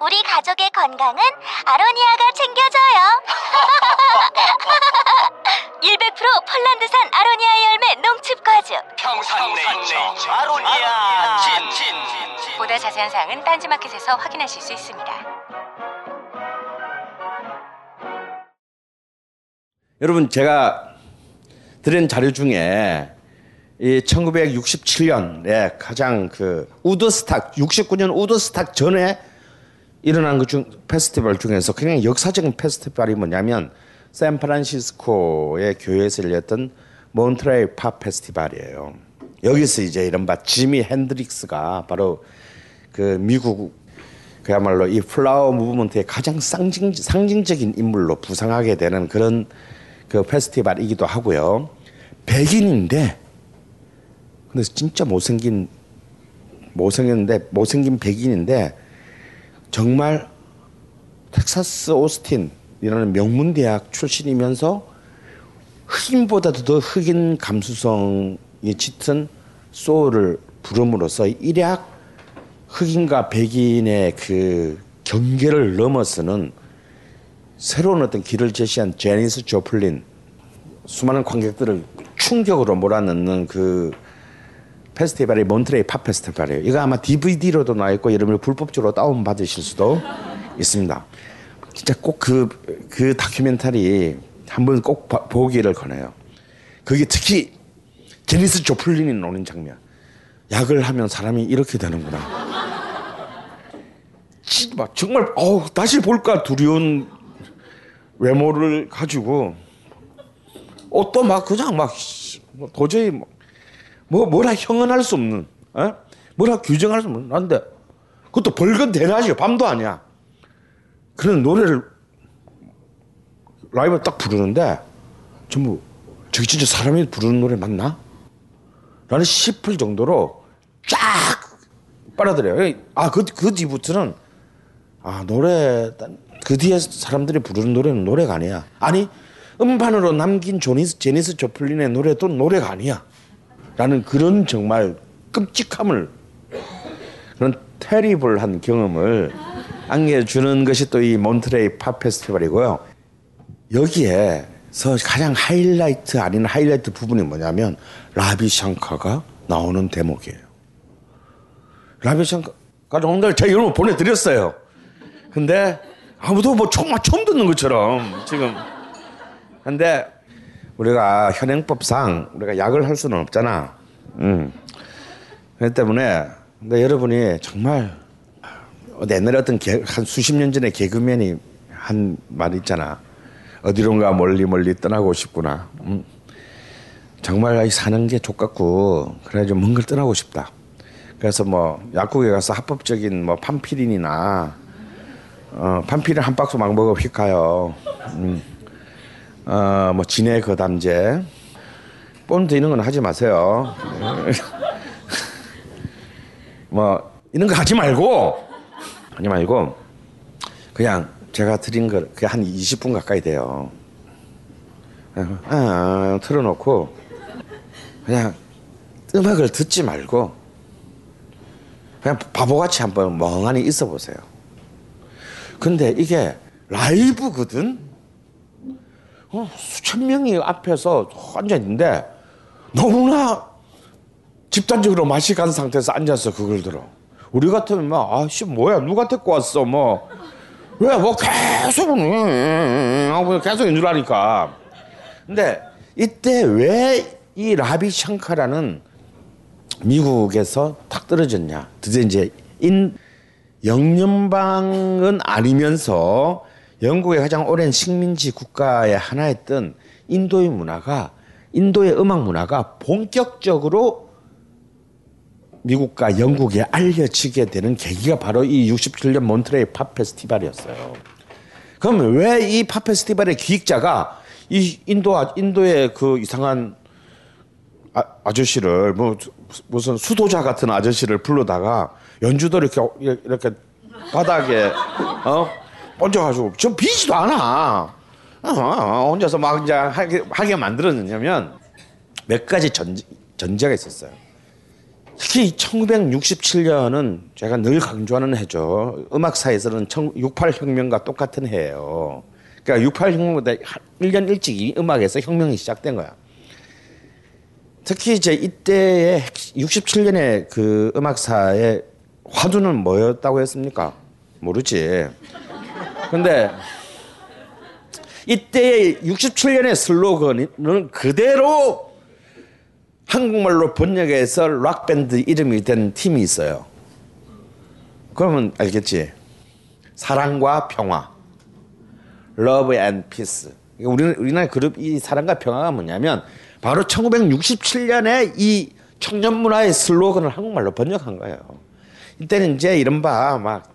우리 가족의 건강은 아로니아가 챙겨줘요. 100% 폴란드산 아로니아 열매 농축 과즙. 평산네이처 아로니아 친 보다 자세한 사항은 딴지마켓에서 확인하실 수 있습니다. 여러분 제가 드린 자료 중에 이 1967년에 가장 그 우드스탁 69년 우드스탁 전에 일어난 그 중 페스티벌 중에서 그냥 역사적인 페스티벌이 뭐냐면 샌프란시스코의 교외에서 열렸던 몬트레이 팝 페스티벌이에요. 여기서 이제 이른바 지미 핸드릭스가 바로 그 미국 그야말로 이 flower movement의 가장 상징, 상징적인 인물로 부상하게 되는 그런 그 페스티벌이기도 하고요. 백인인데 근데 진짜 못생긴 못생겼는데 못생긴 백인인데 정말 텍사스 오스틴이라는 명문 대학 출신이면서 흑인보다도 더 흑인 감수성이 짙은 소울을 부름으로써 일약 흑인과 백인의 그 경계를 넘어서는 새로운 어떤 길을 제시한 제니스 조플린 수많은 관객들을 충격으로 몰아넣는 그 페스티벌이 몬트레이 팝 페스티벌이에요. 이거 아마 DVD로도 나와 있고 여러분이 불법적으로 다운 받으실 수도 있습니다. 진짜 꼭 그그 다큐멘터리 한번 꼭 봐- 보기를 권해요. 그게 특히 제니스 조플린이 나오는 장면. 약을 하면 사람이 이렇게 되는구나. 정말 어우 다시 볼까 두려운 외모를 가지고 옷도 막 그냥 막 씨, 뭐 도저히 뭐, 뭐 뭐라 형언할 수 없는 어? 뭐라 규정할 수 없는 난데 그것도 벌건 대낮이요 밤도 아니야 그런 노래를 라이브 딱 부르는데 전부 저기 진짜 사람이 부르는 노래 맞나? 라는 싶을 정도로 쫙 빨아들여요 아 그 그 뒤부터는 아 노래 그 뒤에 사람들이 부르는 노래는 노래가 아니야. 아니 음반으로 남긴 조니스 제니스 조플린의 노래도 노래가 아니야. 라는 그런 정말 끔찍함을 그런 테리블한 경험을 안겨주는 것이 또 이 몬트레이 팝 페스티벌이고요. 여기에서 가장 하이라이트 아닌 하이라이트 부분이 뭐냐면 라비 샹카가 나오는 대목이에요. 라비 샹카가 오늘 제가 여러분 보내드렸어요. 근데 아무도 뭐 정말 처음 듣는 것처럼 지금. 근데 우리가 현행법상 우리가 약을 할 수는 없잖아. 음. 그렇기 때문에 근데 여러분이 정말 옛날에 어떤 개, 한 수십 년 전에 개그맨이 한 말 있잖아. 어디론가 멀리 멀리 떠나고 싶구나. 음. 정말 이 사는 게 족같고 그래가지고 먼걸 떠나고 싶다. 그래서 뭐 약국에 가서 합법적인 뭐 판피린이나 어, 판피린 한 박스 막 먹어 휙 가요. 음. 어, 뭐 진해 거담제. 본드 이런 건 하지 마세요. 뭐 이런 거 하지 말고 하지 말고 그냥 제가 드린 거 그게 한 20분 가까이 돼요. 아, 틀어놓고 그냥 음악을 듣지 말고 그냥 바보같이 한번 멍하니 있어 보세요. 근데 이게 라이브거든. 어, 수천 명이 앞에서 앉아 있는데 너무나 집단적으로 맛이 간 상태에서 앉아서 그걸 들어. 우리 같으면 막 아씨 뭐야 누가 데리고 왔어 뭐 왜 뭐 계속 음, 하고 계속 연주하니까. 근데 이때 왜 이 라비 샹카라는 미국에서 탁 떨어졌냐? 드디어 이제 인 영연방은 아니면서 영국의 가장 오랜 식민지 국가의 하나였던 인도의 문화가 인도의 음악 문화가 본격적으로 미국과 영국에 알려지게 되는 계기가 바로 이 67년 몬트레이 팝 페스티벌이었어요. 그럼 왜 이 팝 페스티벌의 기획자가 이 인도 아- 인도의 그 이상한 아, 아저씨를 뭐 무슨 수도자 같은 아저씨를 불러다가 연주도 이렇게 이렇게 바닥에 어 얹어가지고 좀 비지도 않아. 어, 어, 막 이제 하게, 하게 만들었냐면 몇 가지 전, 전제가 있었어요. 특히 1967년은 제가 늘 강조하는 해죠. 음악사에서는 68혁명과 똑같은 해예요. 그러니까 68혁명보다 1년 일찍 이 음악에서 혁명이 시작된 거야. 특히 이제 이때의 67년의 그 음악사의 화두는 뭐였다고 했습니까? 모르지. 근데 이때의 67년의 슬로건은 그대로 한국말로 번역해서 락밴드 이름이 된 팀이 있어요. 그러면 알겠지? 사랑과 평화. Love and Peace. 우리 우리나라 그룹 이 사랑과 평화가 뭐냐면 바로 1967년에 이 청년 문화의 슬로건을 한국말로 번역한 거예요. 이때는 이제 이른바 막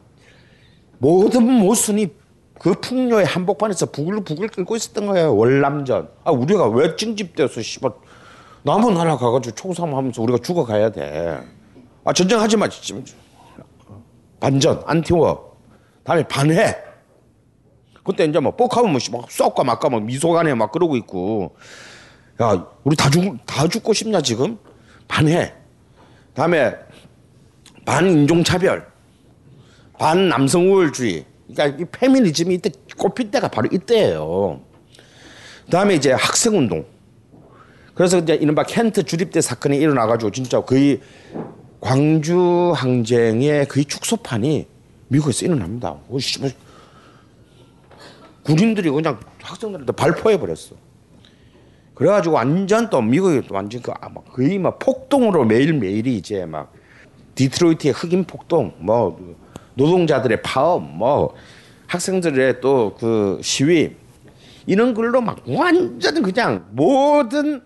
모든 모순이 그 풍요의 한복판에서 부글부글 끓고 있었던 거예요. 월남전. 아 우리가 왜 찡집대서 씨발 남은 나라 가가지고 총싸움하면서 우리가 죽어가야 돼. 아 전쟁하지 마. 반전, 안티워. 다음에 반해. 그때 이제 뭐 뻑하면 뭐막 썩까 막까 막 미소간에 막 그러고 있고. 야 우리 다 죽, 다 죽고 싶냐 지금? 반해. 다음에 반인종차별. 반남성 우월주의. 그러니까 이 페미니즘이 이때 꼽힐 때가 바로 이때예요. 그다음에 이제 학생 운동. 그래서 이제 이른바 켄트 주립대 사건이 일어나가지고 진짜 거의 광주 항쟁의 거의 축소판이 미국에서 일어납니다. 오, 씨, 뭐 군인들이 그냥 학생들한테 발포해 버렸어. 그래가지고 완전 또 미국이 또 완전 그 아마 거의 막 폭동으로 매일 매일이 이제 막 디트로이트의 흑인 폭동, 뭐 노동자들의 파업, 뭐 학생들의 또 그 시위 이런 걸로 막 완전 그냥 모든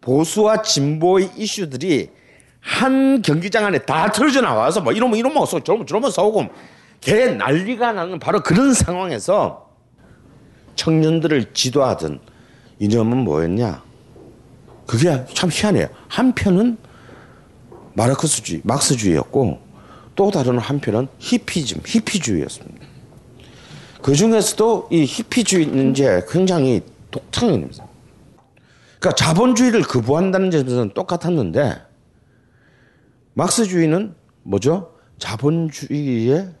보수와 진보의 이슈들이 한 경기장 안에 다 틀어져 나와서 뭐 이러면 이러면 서 저러면 저러면 싸우고 개 난리가 나는 바로 그런 상황에서 청년들을 지도하던 이념은 뭐였냐? 그게 참 희한해요. 한편은 마르크스주의, 막스주의였고 또 다른 한편은 히피즘, 히피주의였습니다. 그 중에서도 이 히피주의는 이제 굉장히 독특합니다. 그러니까 자본주의를 거부한다는 점에서는 똑같았는데 막스주의는 뭐죠? 자본주의를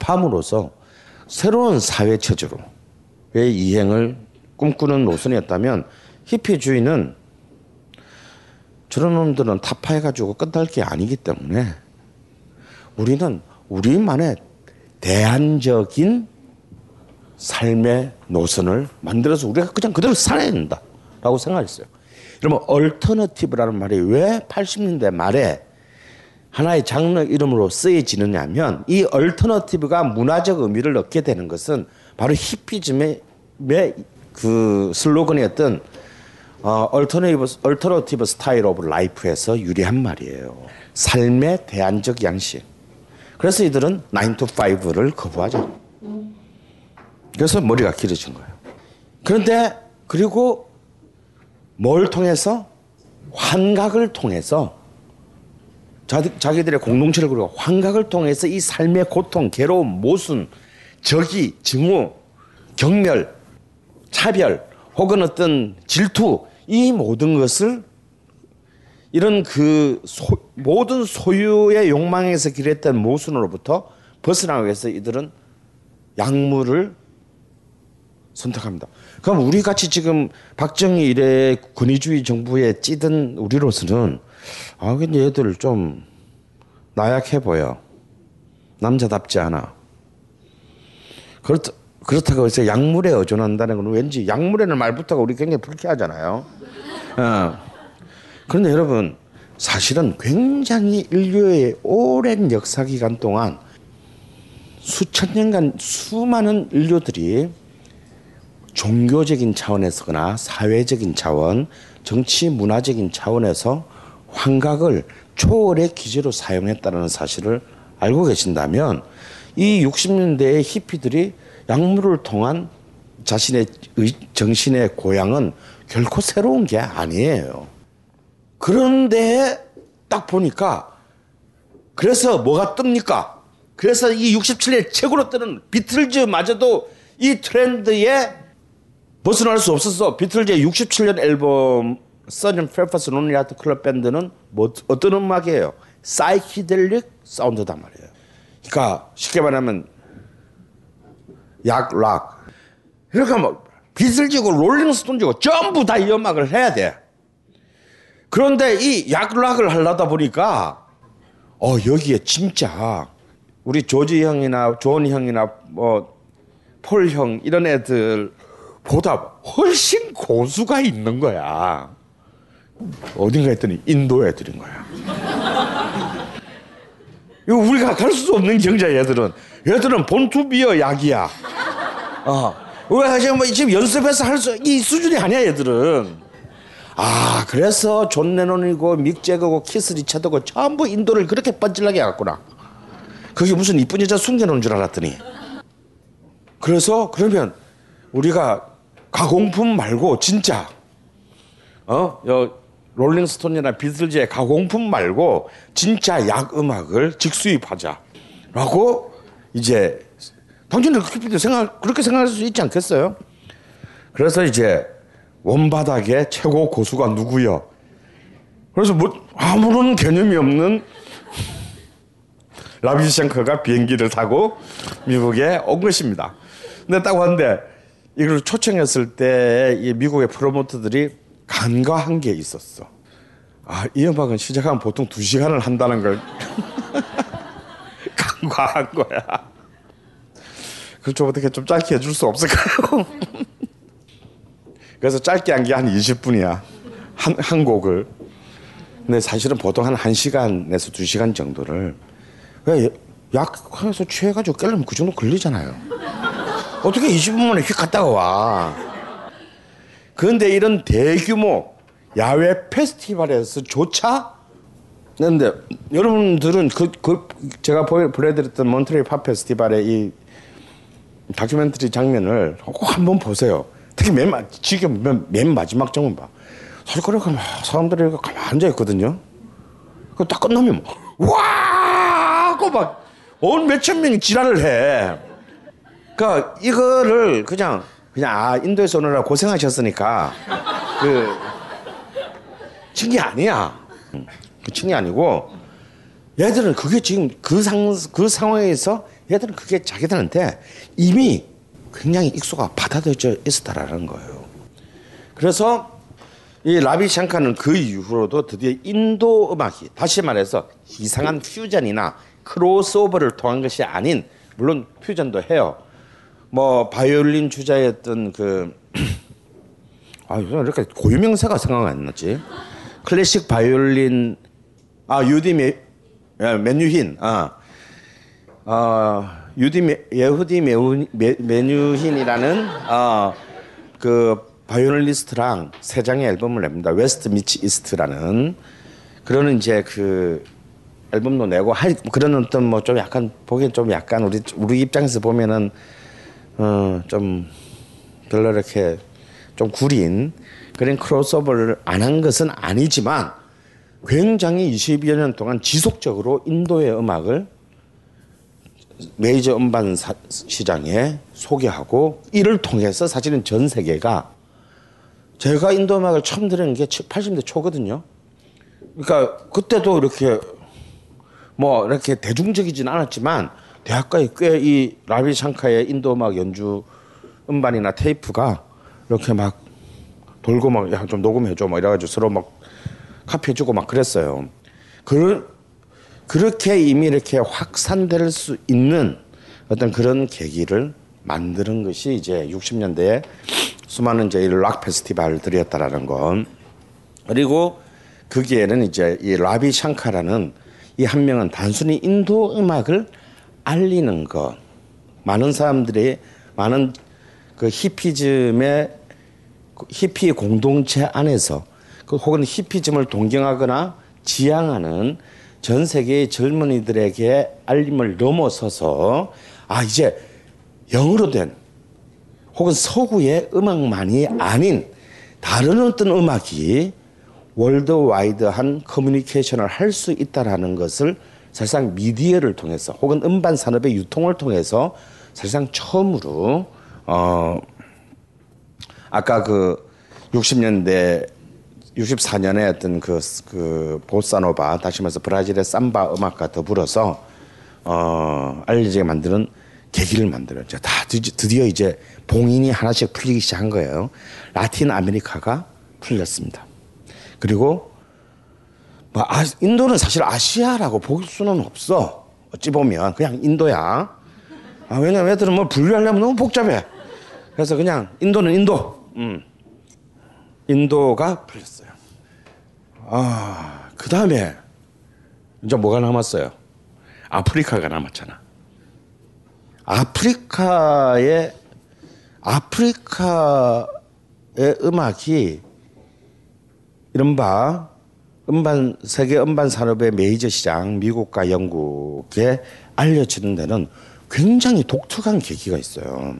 타함으로써 새로운 사회 체제로의 이행을 꿈꾸는 노선이었다면 히피주의는 저런 놈들은 타파해가지고 끝날 게 아니기 때문에 우리는 우리만의 대안적인 삶의 노선을 만들어서 우리가 그냥 그대로 살아야 된다 라고 생각했어요. 그러면 alternative라는 말이 왜 80년대 말에 하나의 장르 이름으로 쓰여지느냐 하면 이 alternative가 문화적 의미를 얻게 되는 것은 바로 히피즘의 그 슬로건이었던 어, alternative, alternative style of life에서 유래한 말이에요. 삶의 대안적 양식. 그래서 이들은 9 to 5를 거부하죠. 그래서 머리가 길어진 거예요. 그런데 그리고 뭘 통해서 환각을 통해서 자기, 들의 공동체를 그리고 환각을 통해서 이 삶의 고통, 괴로움, 모순, 적이, 증오, 경멸, 차별 혹은 어떤 질투 이 모든 것을 이런 그 소, 모든 소유의 욕망에서 길했던 모순으로부터 벗어나기 위해서 이들은 약물을 선택합니다. 그럼 우리 같이 지금 박정희 이래 권위주의 정부에 찌든 우리로서는 아 근데 얘들 좀 나약해 보여. 남자답지 않아. 그렇다 그렇다고 해서 약물에 의존한다는 건 왠지 약물에는 말부터가 우리 굉장히 불쾌하잖아요. 어. 그런데 여러분 사실은 굉장히 인류의 오랜 역사 기간 동안 수천 년간 수많은 인류들이 종교적인 차원에서거나 사회적인 차원, 정치 문화적인 차원에서 환각을 초월의 기제로 사용했다는 사실을 알고 계신다면 이 60년대의 히피들이 약물을 통한 자신의 정신의 고향은 결코 새로운 게 아니에요. 그런데 딱 보니까 그래서 뭐가 뜹니까? 그래서 이 67년 최고로 뜨는 비틀즈마저도 이 트렌드에 벗어날 수 없었어. 비틀즈의 67년 앨범 Sgt. Pepper's Lonely Hearts Club Band는 뭐 어떤 음악이에요? 사이키델릭 사운드단 말이에요. 그러니까 쉽게 말하면 약, 락. 그러니까 뭐 비틀즈고 롤링스톤즈고 전부 다 이 음악을 해야 돼. 그런데 이 약락을 하려다 보니까 어 여기에 진짜 우리 조지 형이나 존 형이나 뭐폴 형 이런 애들보다 훨씬 고수가 있는 거야. 어딘가 했더니 인도 애들인 거야. 이거 우리가 갈 수 없는 경지 얘들은 얘들은 born to be 약이야. 어. 왜 지금 뭐 지금 연습해서 할 수 이 수준이 아니야 얘들은. 아 그래서 존 레논이고 믹 제거고 키스 리차드고 전부 인도를 그렇게 뻔질나게 해갔구나. 그게 무슨 이쁜 여자 숨겨놓은 줄 알았더니. 그래서 그러면 우리가 가공품 말고 진짜 어, 여 롤링스톤이나 비틀즈의 가공품 말고 진짜 약 음악을 직수입하자라고 이제 당신은 그렇게 생각 그렇게 생각할 수 있지 않겠어요? 그래서 이제 원바닥의 최고 고수가 누구요? 그래서 뭐 아무런 개념이 없는 라비 샹커가 비행기를 타고 미국에 온 것입니다. 근데 딱 왔는데 이걸 초청했을 때이 미국의 프로모터들이 간과한 게 있었어. 아, 이 음악은 시작하면 보통 두 시간을 한다는 걸 간과한 거야. 그럼 좀 어떻게 좀 짧게 해줄 수 없을까요? 그래서 짧게 한 게 한 20분이야. 한, 한 곡을. 근데 사실은 보통 한 1시간에서 2시간 정도를 왜 약해서 취해가지고 깨려면 그 정도 걸리잖아요. 어떻게 20분 만에 휙 갔다가 와. 그런데 이런 대규모 야외 페스티벌에서조차 근데 여러분들은 그, 그 제가 보여, 보내드렸던 몬트레이 팝 페스티벌의 이 다큐멘터리 장면을 꼭 한번 보세요. 특히 맨, 마, 지금 맨, 맨 마지막 장면 봐. 설거리가 막 사람들이 가만 앉아 있거든요. 그딱 끝나면 막, 와! 하고 막, 온 몇천 명이 지랄을 해. 그니까 이거를 그냥, 그냥, 아, 인도에서 오느라 고생하셨으니까, 그, 친게 아니야. 그 친이 아니고, 얘들은 그게 지금 그 상, 그 상황에서 얘들은 그게 자기들한테 이미 굉장히 익숙하 받아들여져 있었다라는 거예요. 그래서 이 라비 샹카는 그 이후로도 드디어 인도 음악이 다시 말해서 이상한 퓨전이나 크로스오버를 통한 것이 아닌 물론 퓨전도 해요. 뭐 바이올린 주자였던 그 아, 이렇게 고유명사가 생각 안 나지? 클래식 바이올린 아 유디 메 메뉴힌 아, 아 유디 메, 예후디 메뉴힌이라는 어, 그 바이올리스트랑 세 장의 앨범을 냅니다. West Meets East라는 그러는 이제 그 앨범도 내고 할 그런 어떤 뭐 좀 약간 보기엔 좀 약간 우리 우리 입장에서 보면은 어 좀 별로 이렇게 좀 구린 그런 크로스오버를 안 한 것은 아니지만 굉장히 20여 년 동안 지속적으로 인도의 음악을 메이저 음반 사, 시장에 소개하고 이를 통해서 사실은 전 세계가 제가 인도 음악을 처음 들은 게 80대 초거든요. 그러니까 그때도 이렇게 뭐 이렇게 대중적이진 않았지만 대학가에 꽤 이 라비 샹카의 인도 음악 연주 음반이나 테이프가 이렇게 막 돌고 막 야 좀 녹음해줘 막 이래가지고 서로 막 카피해주고 막 그랬어요. 그 그렇게 이미 이렇게 확산될 수 있는 어떤 그런 계기를 만드는 것이 이제 60년대에 수많은 이제 락 페스티벌들이었다라는 건. 그리고 거기에는 이제 이 라비 샹카라는 이 한 명은 단순히 인도 음악을 알리는 것 많은 사람들이 많은 그 히피즘의 히피 공동체 안에서 그 혹은 히피즘을 동경하거나 지향하는 전 세계의 젊은이들에게 알림을 넘어서서 아 이제 영어로 된 혹은 서구의 음악만이 아닌 다른 어떤 음악이 월드와이드한 커뮤니케이션을 할 수 있다라는 것을 사실상 미디어를 통해서 혹은 음반 산업의 유통을 통해서 사실상 처음으로 어 아까 그 60년대 64년에 어떤 그, 그 보사노바 다시 말해서 브라질의 삼바 음악과 더불어서 어 알려지게 만드는 계기를 만들었죠. 다 드디어 이제 봉인이 하나씩 풀리기 시작한 거예요. 라틴 아메리카가 풀렸습니다. 그리고 뭐 아, 인도는 사실 아시아라고 볼 수는 없어. 어찌 보면 그냥 인도야. 아, 왜냐면 애들은 뭐 분류하려면 너무 복잡해. 그래서 그냥 인도는 인도. 음. 인도가 풀렸어요. 아, 그 다음에 이제 뭐가 남았어요? 아프리카가 남았잖아. 아프리카의 아프리카의 음악이 이른바 음반 세계 음반 산업의 메이저 시장 미국과 영국에 알려지는 데는 굉장히 독특한 계기가 있어요.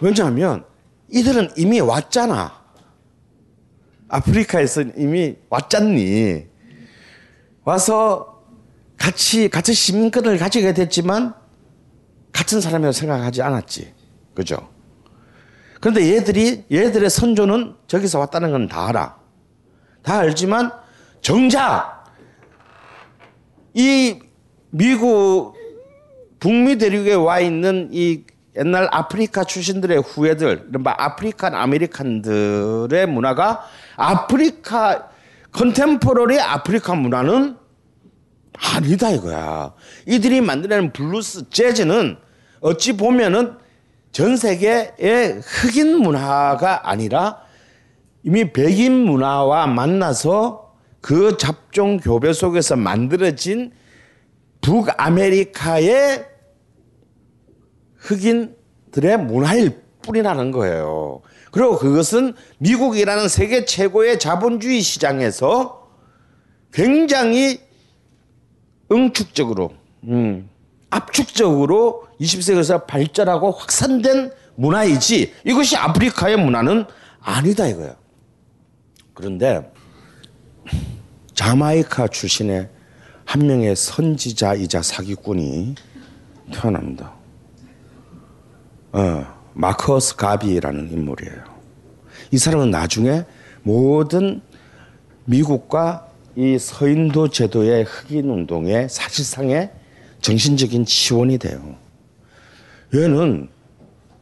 왜냐하면 이들은 이미 왔잖아. 아프리카에서 이미 왔잖니. 와서 같이 같은 시민권을 가지게 됐지만 같은 사람이라고 생각하지 않았지. 그죠? 그런데 얘들이 얘들의 선조는 저기서 왔다는 건 다 알아. 다 알지만 정작 이 미국 북미 대륙에 와 있는 이 옛날 아프리카 출신들의 후예들, 이른바 African American들의 문화가 아프리카 contemporary 아프리카 문화는 아니다 이거야. 이들이 만들어낸 블루스 재즈는 어찌 보면은 전 세계의 흑인 문화가 아니라 이미 백인 문화와 만나서 그 잡종 교배 속에서 만들어진 북아메리카의 흑인들의 문화일 뿐이라는 거예요. 그리고 그것은 미국이라는 세계 최고의 자본주의 시장에서 굉장히 응축적으로, 음, 압축적으로 20세기에서 발전하고 확산된 문화이지 이것이 아프리카의 문화는 아니다 이거예요. 그런데 자마이카 출신의 한 명의 선지자이자 사기꾼이 태어납니다. 어, 마커스 가비라는 인물이에요. 이 사람은 나중에 모든 미국과 이 서인도 제도의 흑인 운동의 사실상의 정신적인 지원이 돼요. 얘는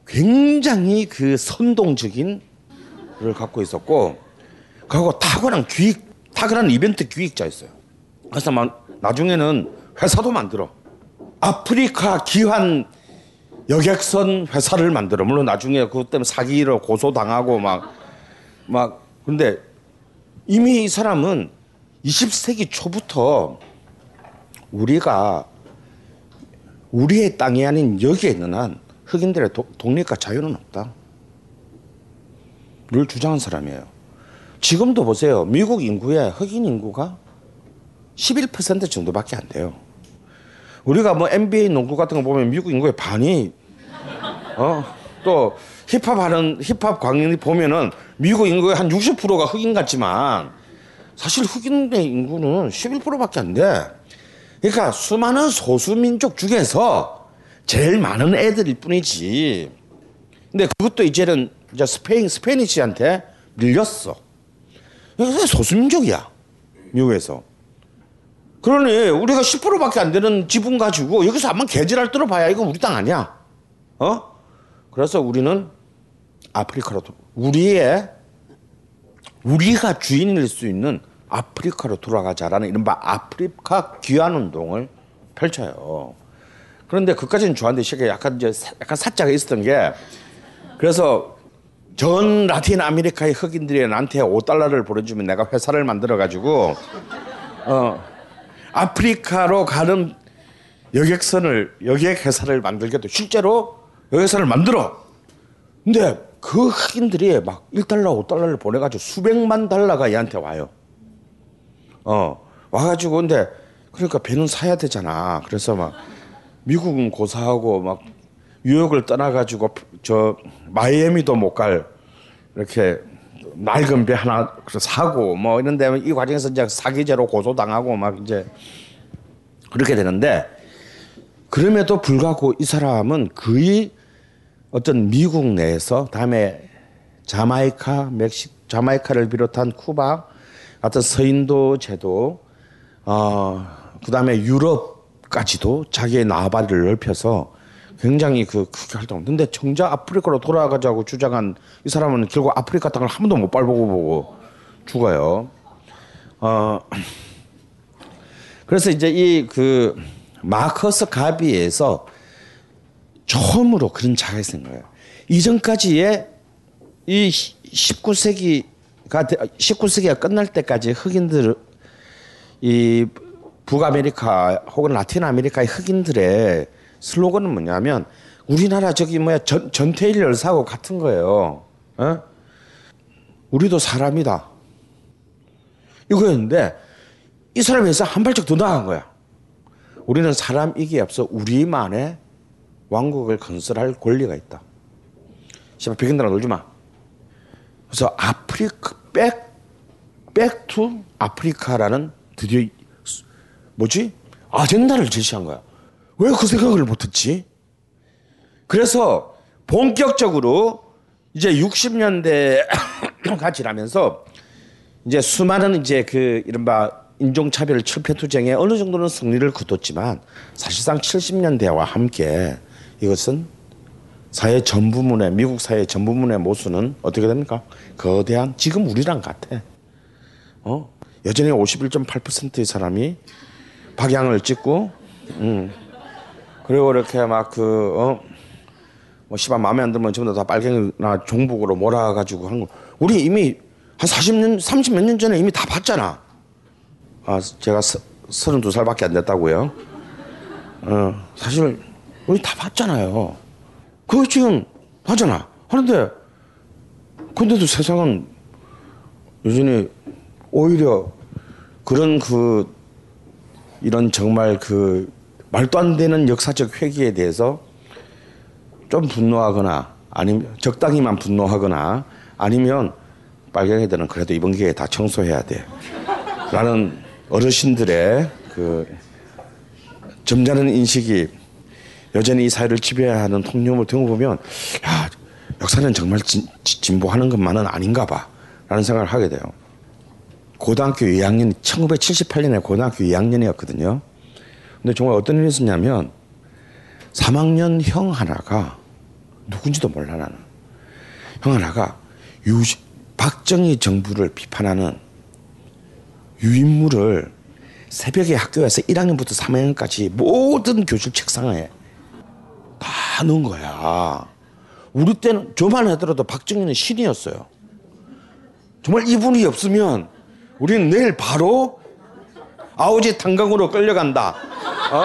굉장히 그 선동적인 를 갖고 있었고, 그리고 탁월한 기획, 탁월한 이벤트 기획자였어요. 그래서 막 나중에는 회사도 만들어. 아프리카 기환 여객선 회사를 만들어. 물론 나중에 그것 때문에 사기로 고소당하고 막, 막, 근데 이미 이 사람은 20세기 초부터 우리가 우리의 땅이 아닌 여기에 있는 한 흑인들의 도- 독립과 자유는 없다. 를 주장한 사람이에요. 지금도 보세요. 미국 인구의 흑인 인구가 11% 정도밖에 안 돼요. 우리가 뭐 NBA 농구 같은 거 보면 미국 인구의 반이 어 또 힙합 하는 힙합 광인이 보면은 미국 인구의 한 60%가 흑인 같지만 사실 흑인의 인구는 11%밖에 안 돼. 그러니까 수많은 소수민족 중에서 제일 많은 애들일 뿐이지. 근데 그것도 이제는 이제 스페인 스페니시한테 밀렸어. 그래서 소수민족이야 미국에서. 그러니 우리가 10%밖에 안 되는 지분 가지고 여기서 한번 개질할 들어봐야 이거 우리 땅 아니야. 어? 그래서 우리는 아프리카로 도- 우리의 우리가 주인일 수 있는 아프리카로 돌아가자라는 이른바 아프리카 귀환 운동을 펼쳐요. 그런데 그까지는 좋았는데 시계 약간 이제 사- 약간 사자가 있었던 게 그래서 전 라틴 아메리카의 흑인들이 나한테 5달러를 보내주면 내가 회사를 만들어 가지고 어 아프리카로 가는 여객선을 여객 회사를 만들게도 실제로 여객선을 만들어. 근데 그 흑인들이 막 1달러, 5달러를 보내가지고 수백만 달러가 얘한테 와요. 어, 와가지고 근데 그러니까 배는 사야 되잖아. 그래서 막 미국은 고사하고 막 뉴욕을 떠나가지고 저 마이애미도 못 갈 이렇게 낡은 배 하나 사고 뭐 이런데 이 과정에서 이제 사기죄로 고소당하고 막 이제 그렇게 되는데 그럼에도 불구하고 이 사람은 거의 어떤 미국 내에서 다음에 자마이카, 멕시, 자마이카를 비롯한 쿠바 같은 서인도 제도, 어, 그 다음에 유럽까지도 자기의 나발을 넓혀서 굉장히 그 크게 활동했는데 정작 아프리카로 돌아가자고 주장한 이 사람은 결국 아프리카 땅을 한 번도 못 밟고 보고 죽어요. 어, 그래서 이제 이 그 마커스 가비에서 처음으로 그런 자각이 있는 거예요. 이전까지의 이 19세기가 19세기가 끝날 때까지 흑인들 이 북아메리카 혹은 라틴 아메리카의 흑인들의 슬로건은 뭐냐면 우리나라 저기 뭐야 전, 전태일 열사하고 같은 거예요. 어? 우리도 사람이다. 이거였는데 이 사람에서 한 발짝 더 나간 거야. 우리는 사람이기에 앞서 우리만의 왕국을 건설할 권리가 있다. 씨발 백인들이랑 놀지 마. 그래서 아프리카 back back to Africa라는 드디어 이- 뭐지 아젠다를 제시한 거야. 왜 그 생각을 못했지? 그래서 본격적으로 이제 60년대가 지나면서 이제 수많은 이제 그 이른바 인종차별 철폐투쟁에 어느 정도는 승리를 거뒀지만 사실상 70년대와 함께 이것은 사회 전 부문의 미국 사회 전 부문의 모순은 어떻게 됩니까? 거대한 지금 우리랑 같아. 어? 여전히 51.8%의 사람이 박양을 찍고, 음. 그리고 이렇게 막 그, 어, 뭐, 씨발, 마음에 안 들면 전부 다 빨갱이나 종북으로 몰아가지고 한 거. 우리 이미 한 40년, 30 몇 년 전에 이미 다 봤잖아. 아, 제가 서, 32살밖에 안 됐다고요. 어, 사실, 우리 다 봤잖아요. 그거 지금 하잖아. 하는데, 근데도 세상은 여전히 오히려 그런 그 이런 정말 그 말도 안 되는 역사적 회기에 대해서 좀 분노하거나 아니면 적당히만 분노하거나 아니면 빨갱이들은 그래도 이번 기회에 다 청소해야 돼. 라는 어르신들의 그 점잖은 인식이 여전히 이 사회를 지배하는 통념을 두고 보면 야 역사는 정말 진, 진보하는 것만은 아닌가 봐 라는 생각을 하게 돼요. 고등학교 2학년 1978년에 고등학교 2학년이었거든요. 근데 정말 어떤 일이 있었냐면 3학년 형 하나가 누군지도 몰라 나는 형 하나가 유 박정희 정부를 비판하는 유인물을 새벽에 학교에서 1학년부터 3학년까지 모든 교실 책상에 다 넣은 거야. 우리 때는 저만 하더라도 박정희는 신이었어요. 정말 이분이 없으면 우리는 내일 바로 아우지 탄광으로 끌려간다. 어?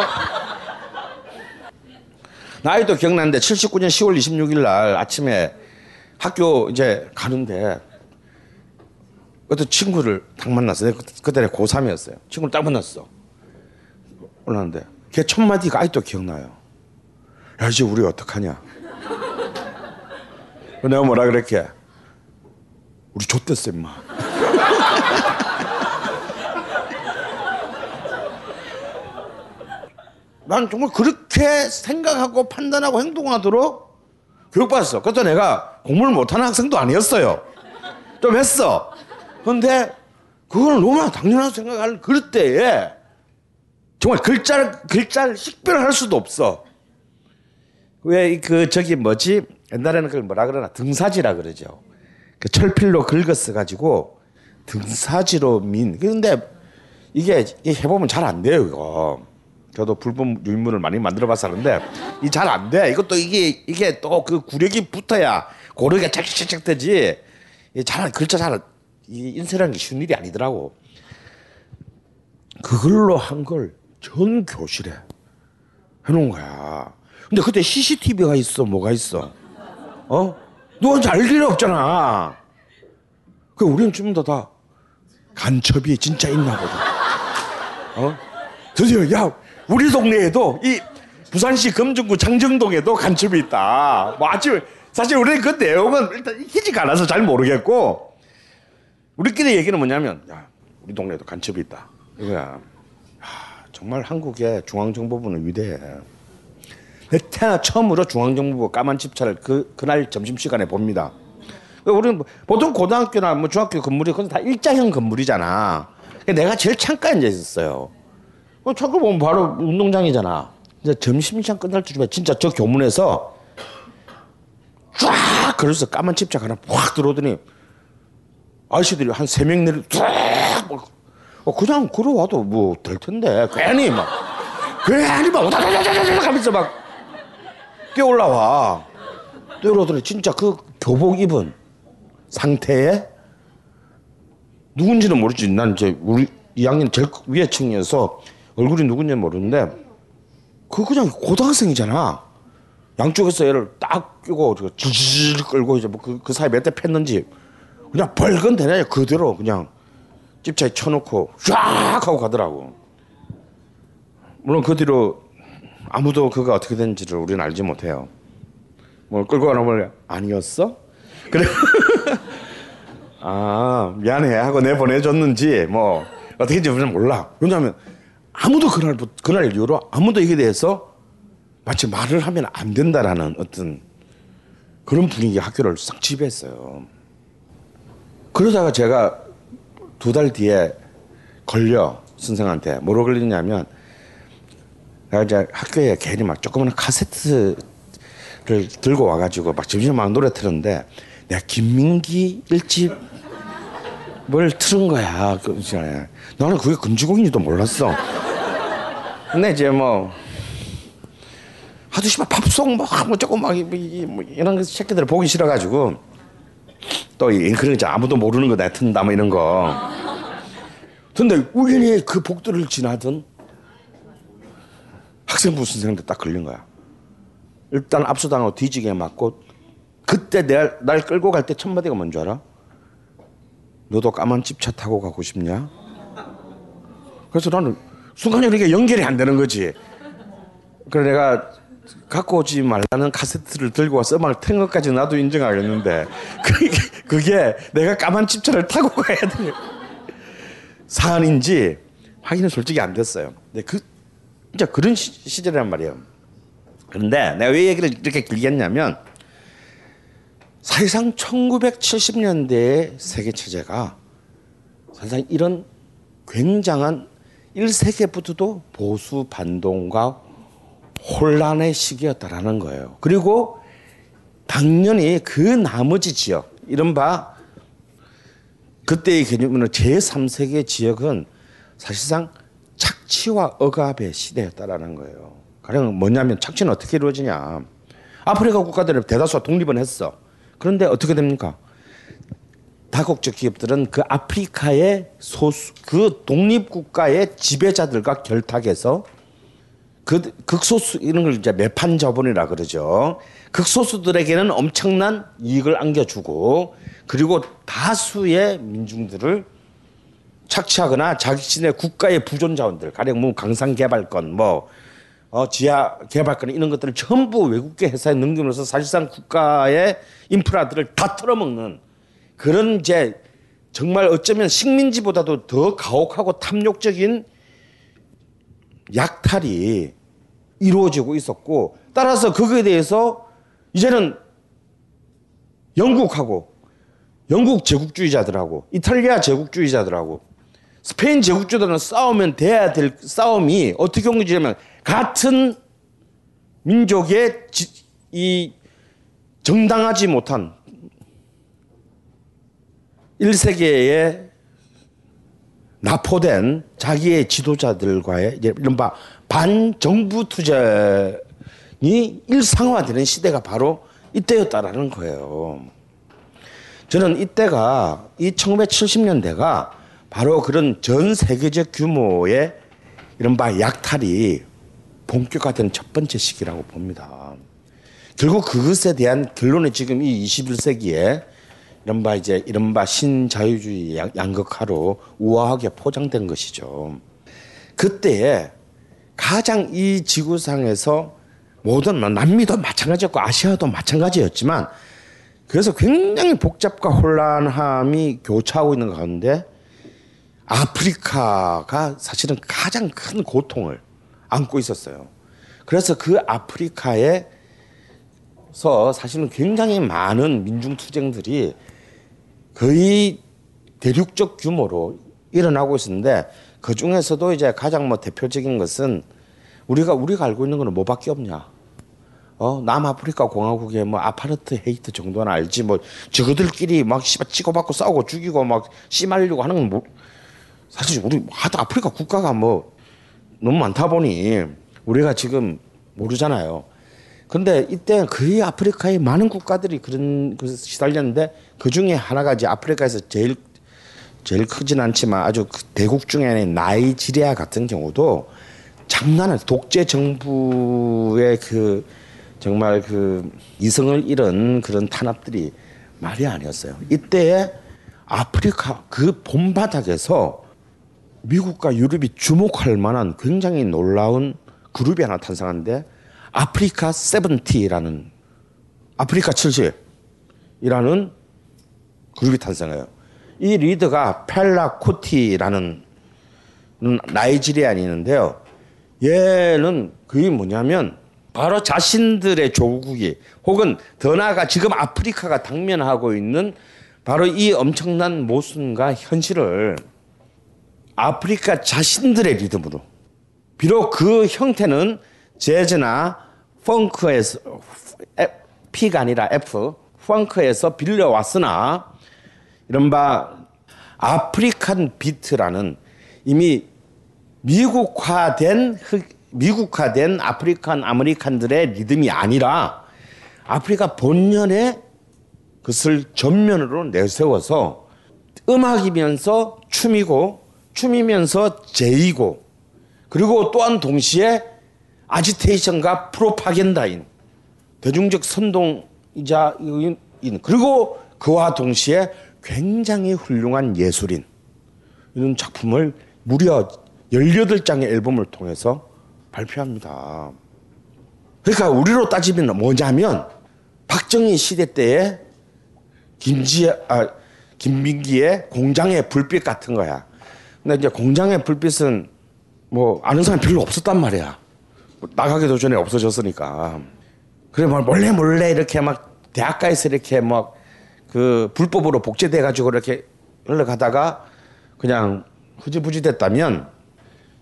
나이도 기억나는데 79년 10월 26일 날 아침에 학교 이제 가는데 어떤 친구를 딱 만났어. 내가 그- 그때 내가 고3이었어요. 친구를 딱 만났어. 올라는데 걔 첫 마디가 아직도 기억나요. 야 이제 우리 어떡하냐. 내가 뭐라 그랬게? 우리 좆됐어 임마. 난 정말 그렇게 생각하고 판단하고 행동하도록 교육받았어. 그것도 내가 공부를 못하는 학생도 아니었어요. 좀 했어. 그런데 그걸 너무나 당연하다고 생각할 그럴 때에 정말 글자를 글자를 식별할 수도 없어. 왜 그 저기 뭐지 옛날에는 그걸 뭐라 그러나 등사지라 그러죠. 그 철필로 긁었어 가지고 등사지로 민. 근데 이게 이게 해보면 잘 안 돼요 이거. 저도 불법 유인물을 많이 만들어봐서 하는데 이 잘 안 돼. 이것도 이게 이게 또 그 구력이 붙어야 고르게 착착착착 되지. 잘 글자 잘 이 인쇄라는 게 쉬운 일이 아니더라고. 그걸로 한 걸 전 교실에 해놓은 거야. 근데 그때 CCTV가 있어, 뭐가 있어? 어? 누군지 알 일이 없잖아. 그 우리는 좀더다 간첩이 진짜 있나 보다. 어? 드디어 야 우리 동네에도 이 부산시 금정구 장정동에도 간첩이 있다. 뭐 아침에 사실 우리는 그 내용은 일단 익히지가 않아서 잘 모르겠고 우리끼리 얘기는 뭐냐면 야 우리 동네에도 간첩이 있다 이거야. 하, 정말 한국의 중앙정보부는 위대해. 내 태어나 처음으로 중앙정보부 까만 집차를 그 그날 점심 시간에 봅니다. 우리는 뭐 보통 고등학교나 뭐 중학교 건물이 그건 다 일자형 건물이잖아. 그러니까 내가 제일 창가에 앉아 있었어요. 어, 창가 보면 바로 운동장이잖아. 이제 점심시간 끝날 때쯤에 진짜 저 교문에서 쫙 그래서 까만 집착 하나 확 들어오더니 아저씨들이 한 세 명 내리 쫙 막, 어, 그냥 걸어와도 뭐 될 텐데. 괜히 막. 괜히 막 오다다다다다 하면서 막 뛰어 올라와. 뛰어 올라오더니 진짜 그 교복 입은 상태에 누군지는 모르지. 난 이제 우리 2학년 제일 위에 층이어서 얼굴이 누군지 모르는데 그 그냥 고등학생이잖아. 양쪽에서 얘를 딱 끼고 질질 끌고 이제 뭐그 그 사이 몇대 팼는지 그냥 벌건 대냐 그대로 그냥 집차에 쳐놓고 쫙 하고 가더라고. 물론 그 뒤로 아무도 그가 어떻게 됐는지를 우리는 알지 못해요. 뭐 끌고 가나 뭘 아니었어? 그래. 아 미안해 하고 내 보내줬는지 뭐 어떻게인지 우리는 몰라. 왜냐하면 아무도 그날 그날 이후로 아무도 이게 대해서 마치 말을 하면 안 된다라는 어떤 그런 분위기 학교를 싹 지배했어요. 그러다가 제가 두 달 뒤에 걸려 선생한테 뭐로 걸리냐면 내가 이제 학교에 괜히 막 조그마한 카세트를 들고 와가지고 막 점심만 노래 틀었는데 내가 김민기 일집 뭘 틀은 거야 그 나는 그게 금지곡인지도 몰랐어 근데 이제 뭐 하도 씨발 팝송 뭐, 뭐 조금 막뭐 이런 거 새끼들 보기 싫어가지고 또 이- 그런 거. 아무도 모르는 거 내가 튼다 뭐 이런 거 근데 우연히 그 복도를 지나던 학생부 선생한테 딱 걸린 거야 일단 압수당하고 뒤지게 맞고 그때 내가 날 끌고 갈 때 첫 마디가 뭔 줄 알아? 너도 까만 집차 타고 가고 싶냐? 그래서 나는 순간적으로 이게 연결이 안 되는 거지. 그래 내가 갖고 오지 말라는 카세트를 들고 와서 음악을 틀 것까지 나도 인정하겠는데 그게, 그게 내가 까만 집차를 타고 가야 되는 사안인지 확인은 솔직히 안 됐어요. 근데 그 진짜 그런 시, 시절이란 말이에요. 그런데 내가 왜 얘기를 이렇게 길게 했냐면 사실상 1970년대의 세계 체제가 사실상 이런 굉장한 1세기부터도 보수 반동과 혼란의 시기였다라는 거예요. 그리고 당연히 그 나머지 지역, 이른바 그때의 개념으로 제3세계 지역은 사실상 착취와 억압의 시대였다라는 거예요. 가령 뭐냐면 착취는 어떻게 이루어지냐. 아프리카 국가들은 대다수가 독립은 했어. 그런데 어떻게 됩니까? 다국적 기업들은 그 아프리카의 소수 그 독립 국가의 지배자들과 결탁해서 그 극소수 이런 걸 이제 매판 자본이라 그러죠. 극소수들에게는 엄청난 이익을 안겨주고 그리고 다수의 민중들을 착취하거나 자신의 국가의 부존 자원들 가령 뭐 강산 개발권 뭐 어, 지하 개발권 이런 것들을 전부 외국계 회사에 넘기면서 사실상 국가의 인프라들을 다 털어먹는 그런 이제 정말 어쩌면 식민지보다도 더 가혹하고 탐욕적인 약탈이 이루어지고 있었고 따라서 거기에 대해서 이제는 영국하고 영국 제국주의자들하고 이탈리아 제국주의자들하고 스페인 제국주의자들은 싸우면 돼야 될 싸움이 어떻게 온 거냐면 같은 민족의 지- 이 정당하지 못한 1세기에 납포된 자기의 지도자들과의 이른바 반정부 투쟁이 일상화되는 시대가 바로 이때였다라는 거예요. 저는 이때가 이 1970년대가 바로 그런 전 세계적 규모의 이른바 약탈이 본격화된 첫 번째 시기라고 봅니다. 결국 그것에 대한 결론이 지금 이 21세기에 이른바 이제 이른바 신자유주의 양- 양극화로 우아하게 포장된 것이죠. 그때에 가장 이 지구상에서 모든 뭐 남미도 마찬가지였고 아시아도 마찬가지였지만 그래서 굉장히 복잡과 혼란함이 교차하고 있는 가운데 아프리카가 사실은 가장 큰 고통을 안고 있었어요. 그래서 그 아프리카에서 사실은 굉장히 많은 민중 투쟁들이 거의 대륙적 규모로 일어나고 있었는데 그 중에서도 이제 가장 뭐 대표적인 것은 우리가 우리가 알고 있는 거는 뭐밖에 없냐? 어 남아프리카 공화국의 뭐 아파르트 헤이트 정도는 알지 뭐 저거들끼리 막 씨발 치고받고 싸우고 죽이고 막 씨말리고 하는 건 뭐, 사실 우리 하도 아프리카 국가가 뭐 너무 많다 보니 우리가 지금 모르잖아요. 근데 이때 거의 아프리카의 많은 국가들이 그런 것에 시달렸는데 그 중에 하나가 이제 아프리카에서 제일 제일 크진 않지만 아주 그 대국 중에는 나이지리아 같은 경우도 장난을 독재 정부의 그 정말 그 이성을 잃은 그런 탄압들이 말이 아니었어요. 이때에 아프리카 그 본바닥에서 미국과 유럽이 주목할 만한 굉장히 놀라운 그룹이 하나 탄생하는데 아프리카 세븐티라는 아프리카 70이라는 그룹이 탄생해요. 이 리더가 펠라 코티라는 나이지리안이는데요. 얘는 그게 뭐냐면 바로 자신들의 조국이 혹은 더 나아가 지금 아프리카가 당면하고 있는 바로 이 엄청난 모순과 현실을 아프리카 자신들의 리듬으로. 비록 그 형태는 재즈나 펑크에서 P가 아니라 F 펑크에서 빌려왔으나 이른바 African beat라는 이미 미국화된 흑, 미국화된 African American들의 리듬이 아니라 아프리카 본연의 그것을 전면으로 내세워서 음악이면서 춤이고 춤이면서 제의고 그리고 또한 동시에 아지테이션과 프로파겐다인 대중적 선동이자 인 그리고 그와 동시에 굉장히 훌륭한 예술인 이런 작품을 무려 18장의 앨범을 통해서 발표합니다. 그러니까 우리로 따지면 뭐냐면 박정희 시대 때에 김지 아 김민기의 공장의 불빛 같은 거야. 근데 이제 공장의 불빛은 뭐 아는 사람 별로 없었단 말이야. 뭐 나가기도 전에 없어졌으니까. 그래 뭐 몰래 몰래 이렇게 막 대학가에서 이렇게 막 그 불법으로 복제돼 가지고 이렇게 흘러가다가 그냥 흐지부지 됐다면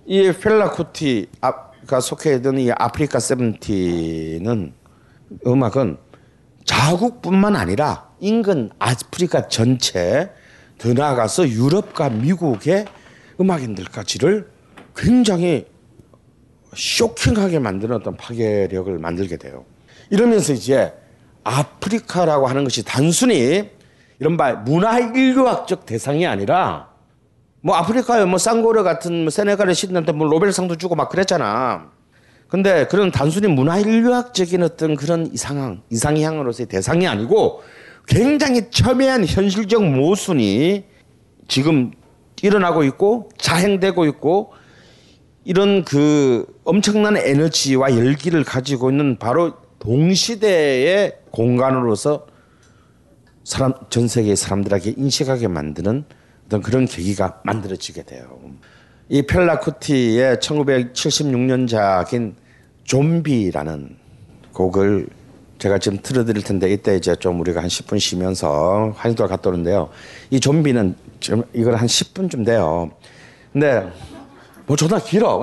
이 펠라쿠티가 속해 있던 이 아프리카 세븐티는 음악은 자국뿐만 아니라 인근 아프리카 전체 더 나아가서 유럽과 미국의 음악인들까지를 굉장히 쇼킹하게 만드는 어떤 파괴력을 만들게 돼요. 이러면서 이제 아프리카라고 하는 것이 단순히 이른바 문화 인류학적 대상이 아니라 뭐 아프리카에 뭐 쌍고르 같은 뭐 세네갈의 시인한테 뭐 노벨상도 주고 막 그랬잖아. 근데 그런 단순히 문화 인류학적인 어떤 그런 이상한 이상향으로서의 대상이 아니고 굉장히 첨예한 현실적 모순이 지금 일어나고 있고 자행되고 있고 이런 그 엄청난 에너지와 열기를 가지고 있는 바로 동시대의 공간으로서 사람 전 세계 사람들에게 인식하게 만드는 어떤 그런 계기가 만들어지게 돼요. 이 펠라쿠티의 1976년작인 좀비라는 곡을 제가 지금 틀어드릴 텐데 이때 이제 좀 우리가 한 10분 쉬면서 환희도 갔다 오는데요. 이 좀비는 이걸 한 10분쯤 돼요. 근데 뭐 존나 길어.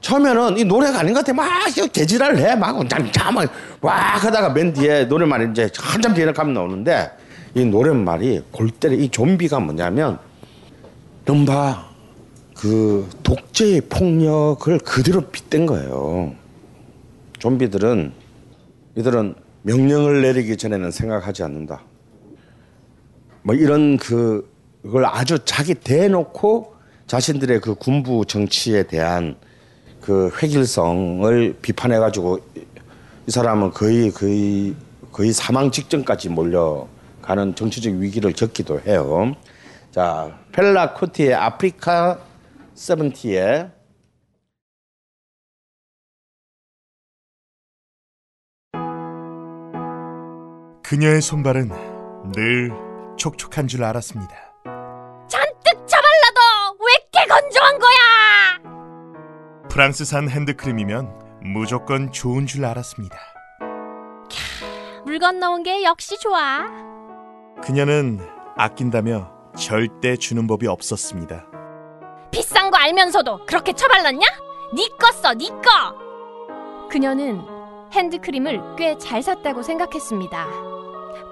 처음에는 이 노래가 아닌 것 같아. 막 개지랄을 해. 막 잠잠 와 하다가 맨 뒤에 노래말이 이제 한참 뒤에 가면 나오는데 이 노랫말이 골때리 이 좀비가 뭐냐면 이른바 그 독재의 폭력을 그대로 빗댄 거예요. 좀비들은 이들은 명령을 내리기 전에는 생각하지 않는다. 뭐 이런 그 그걸 아주 자기 대놓고 자신들의 그 군부 정치에 대한 그 획일성을 비판해 가지고 이 사람은 거의 거의 거의 사망 직전까지 몰려가는 정치적 위기를 겪기도 해요. 자, 펠라 코티의 아프리카 세븐티의 그녀의 손발은 늘 촉촉한 줄 알았습니다. 프랑스산 핸드크림이면 무조건 좋은 줄 알았습니다. 물 건너온 게 역시 좋아. 그녀는 아낀다며 절대 주는 법이 없었습니다. 비싼 거 알면서도 그렇게 처발랐냐? 니꺼 써, 니꺼. 그녀는 핸드크림을 꽤 잘 샀다고 생각했습니다.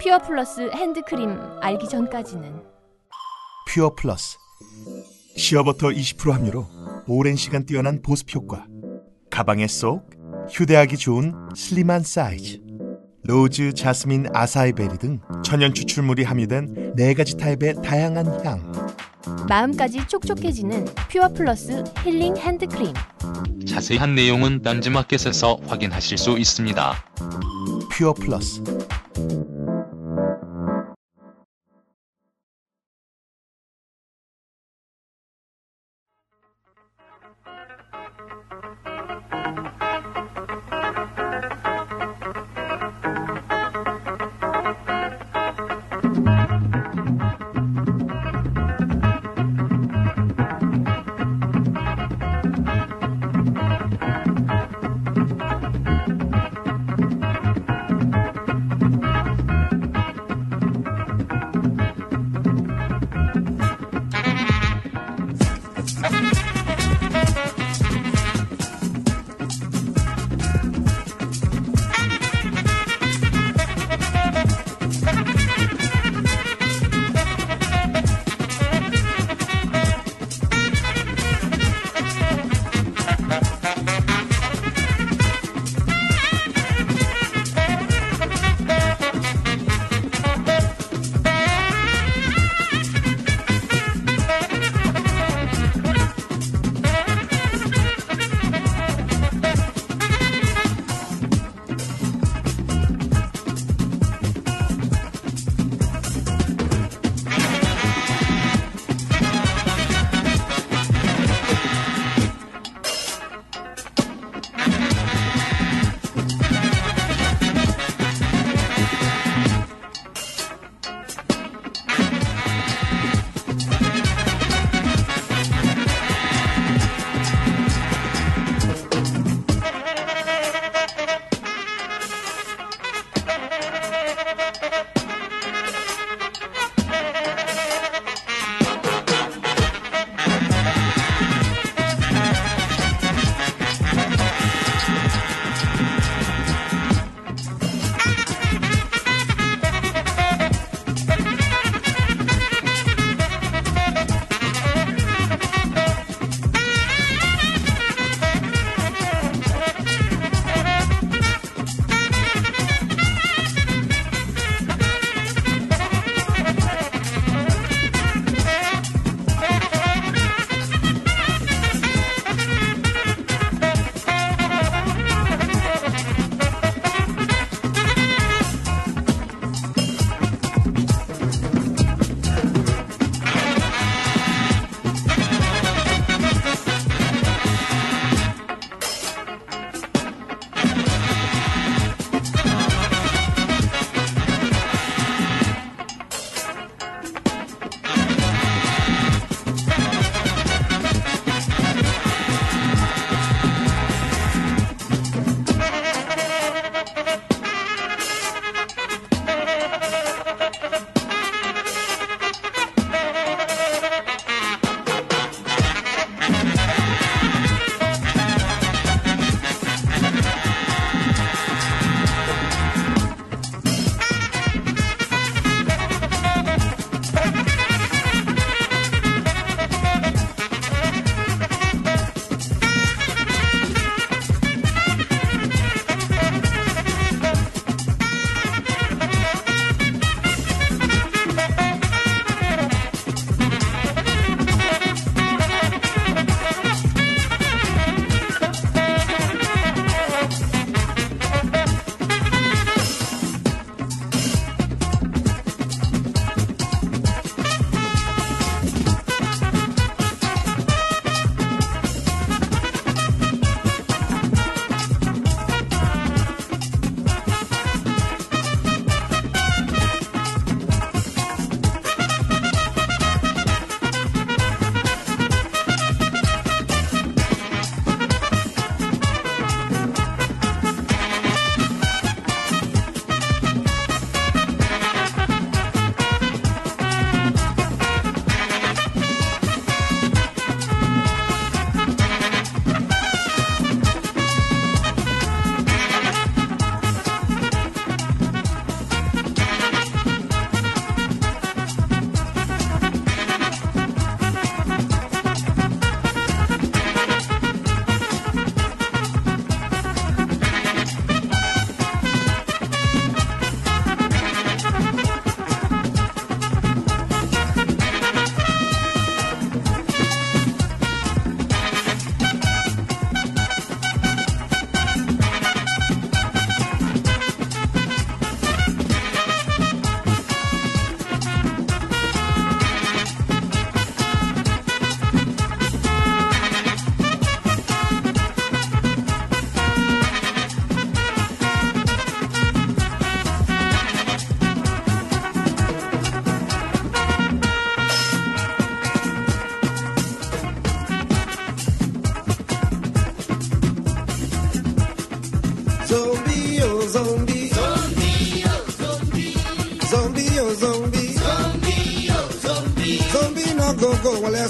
퓨어 플러스 핸드크림 알기 전까지는. 퓨어 플러스 시어버터 20% 함유로 오랜 시간 뛰어난 보습 효과 가방에 쏙 휴대하기 좋은 슬림한 사이즈 로즈, 자스민, 아사이 베리 등 천연 추출물이 함유된 네 가지 타입의 다양한 향 마음까지 촉촉해지는 퓨어 플러스 힐링 핸드크림. 자세한 내용은 딴지마켓에서 확인하실 수 있습니다. 퓨어 플러스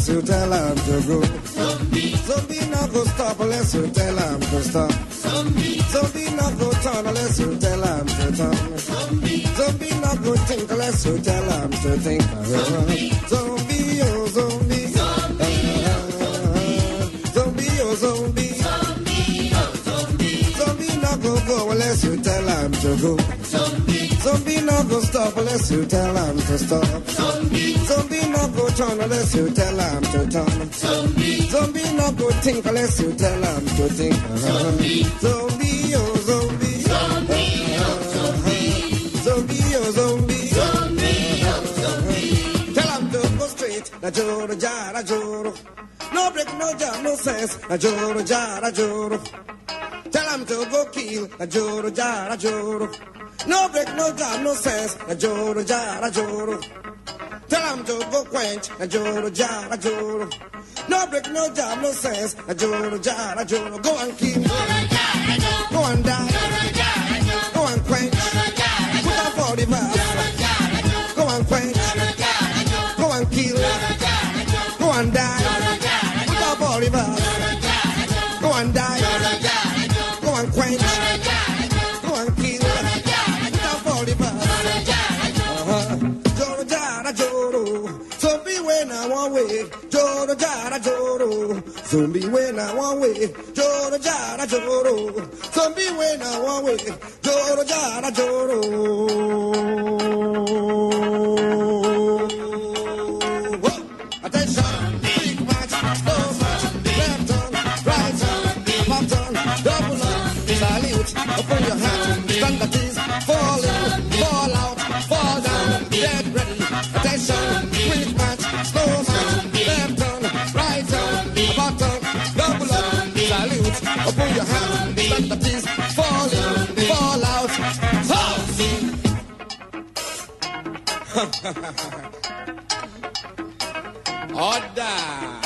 unless you tell him to go. Zombie no go stop unless you tell him to stop. Zombie no go turn unless you tell him to turn. Zombie no go think unless you tell him to think. Oh, zombie oh zombie. Zombie oh zombie. Zombie no go go unless you tell him to go. Some Zombie no go stop unless you tell him to stop. Zombie go turn unless you tell him to turn. Zombie no go think unless you tell him to think. Oh, oh, zombie oh zombie. Zombie oh zombie. Tell him to go straight. Na joro jara joro. No break, no jam, no sense. Na joro jara joro. Tell him to go kill. Na joro jara joro. No break, no jam, no sense. Na joro jara joro. Quench. Na joro jara joro. No break, no jam, no sense. Na joro jara joro. Go and kill. Go and die. Go and quench. Put on for the verse. Go and quench. Go and kill. Go and die. Put on for the verse. When I want way. Joro jara joro. Zombie when I want way. Joro jara joro. Order!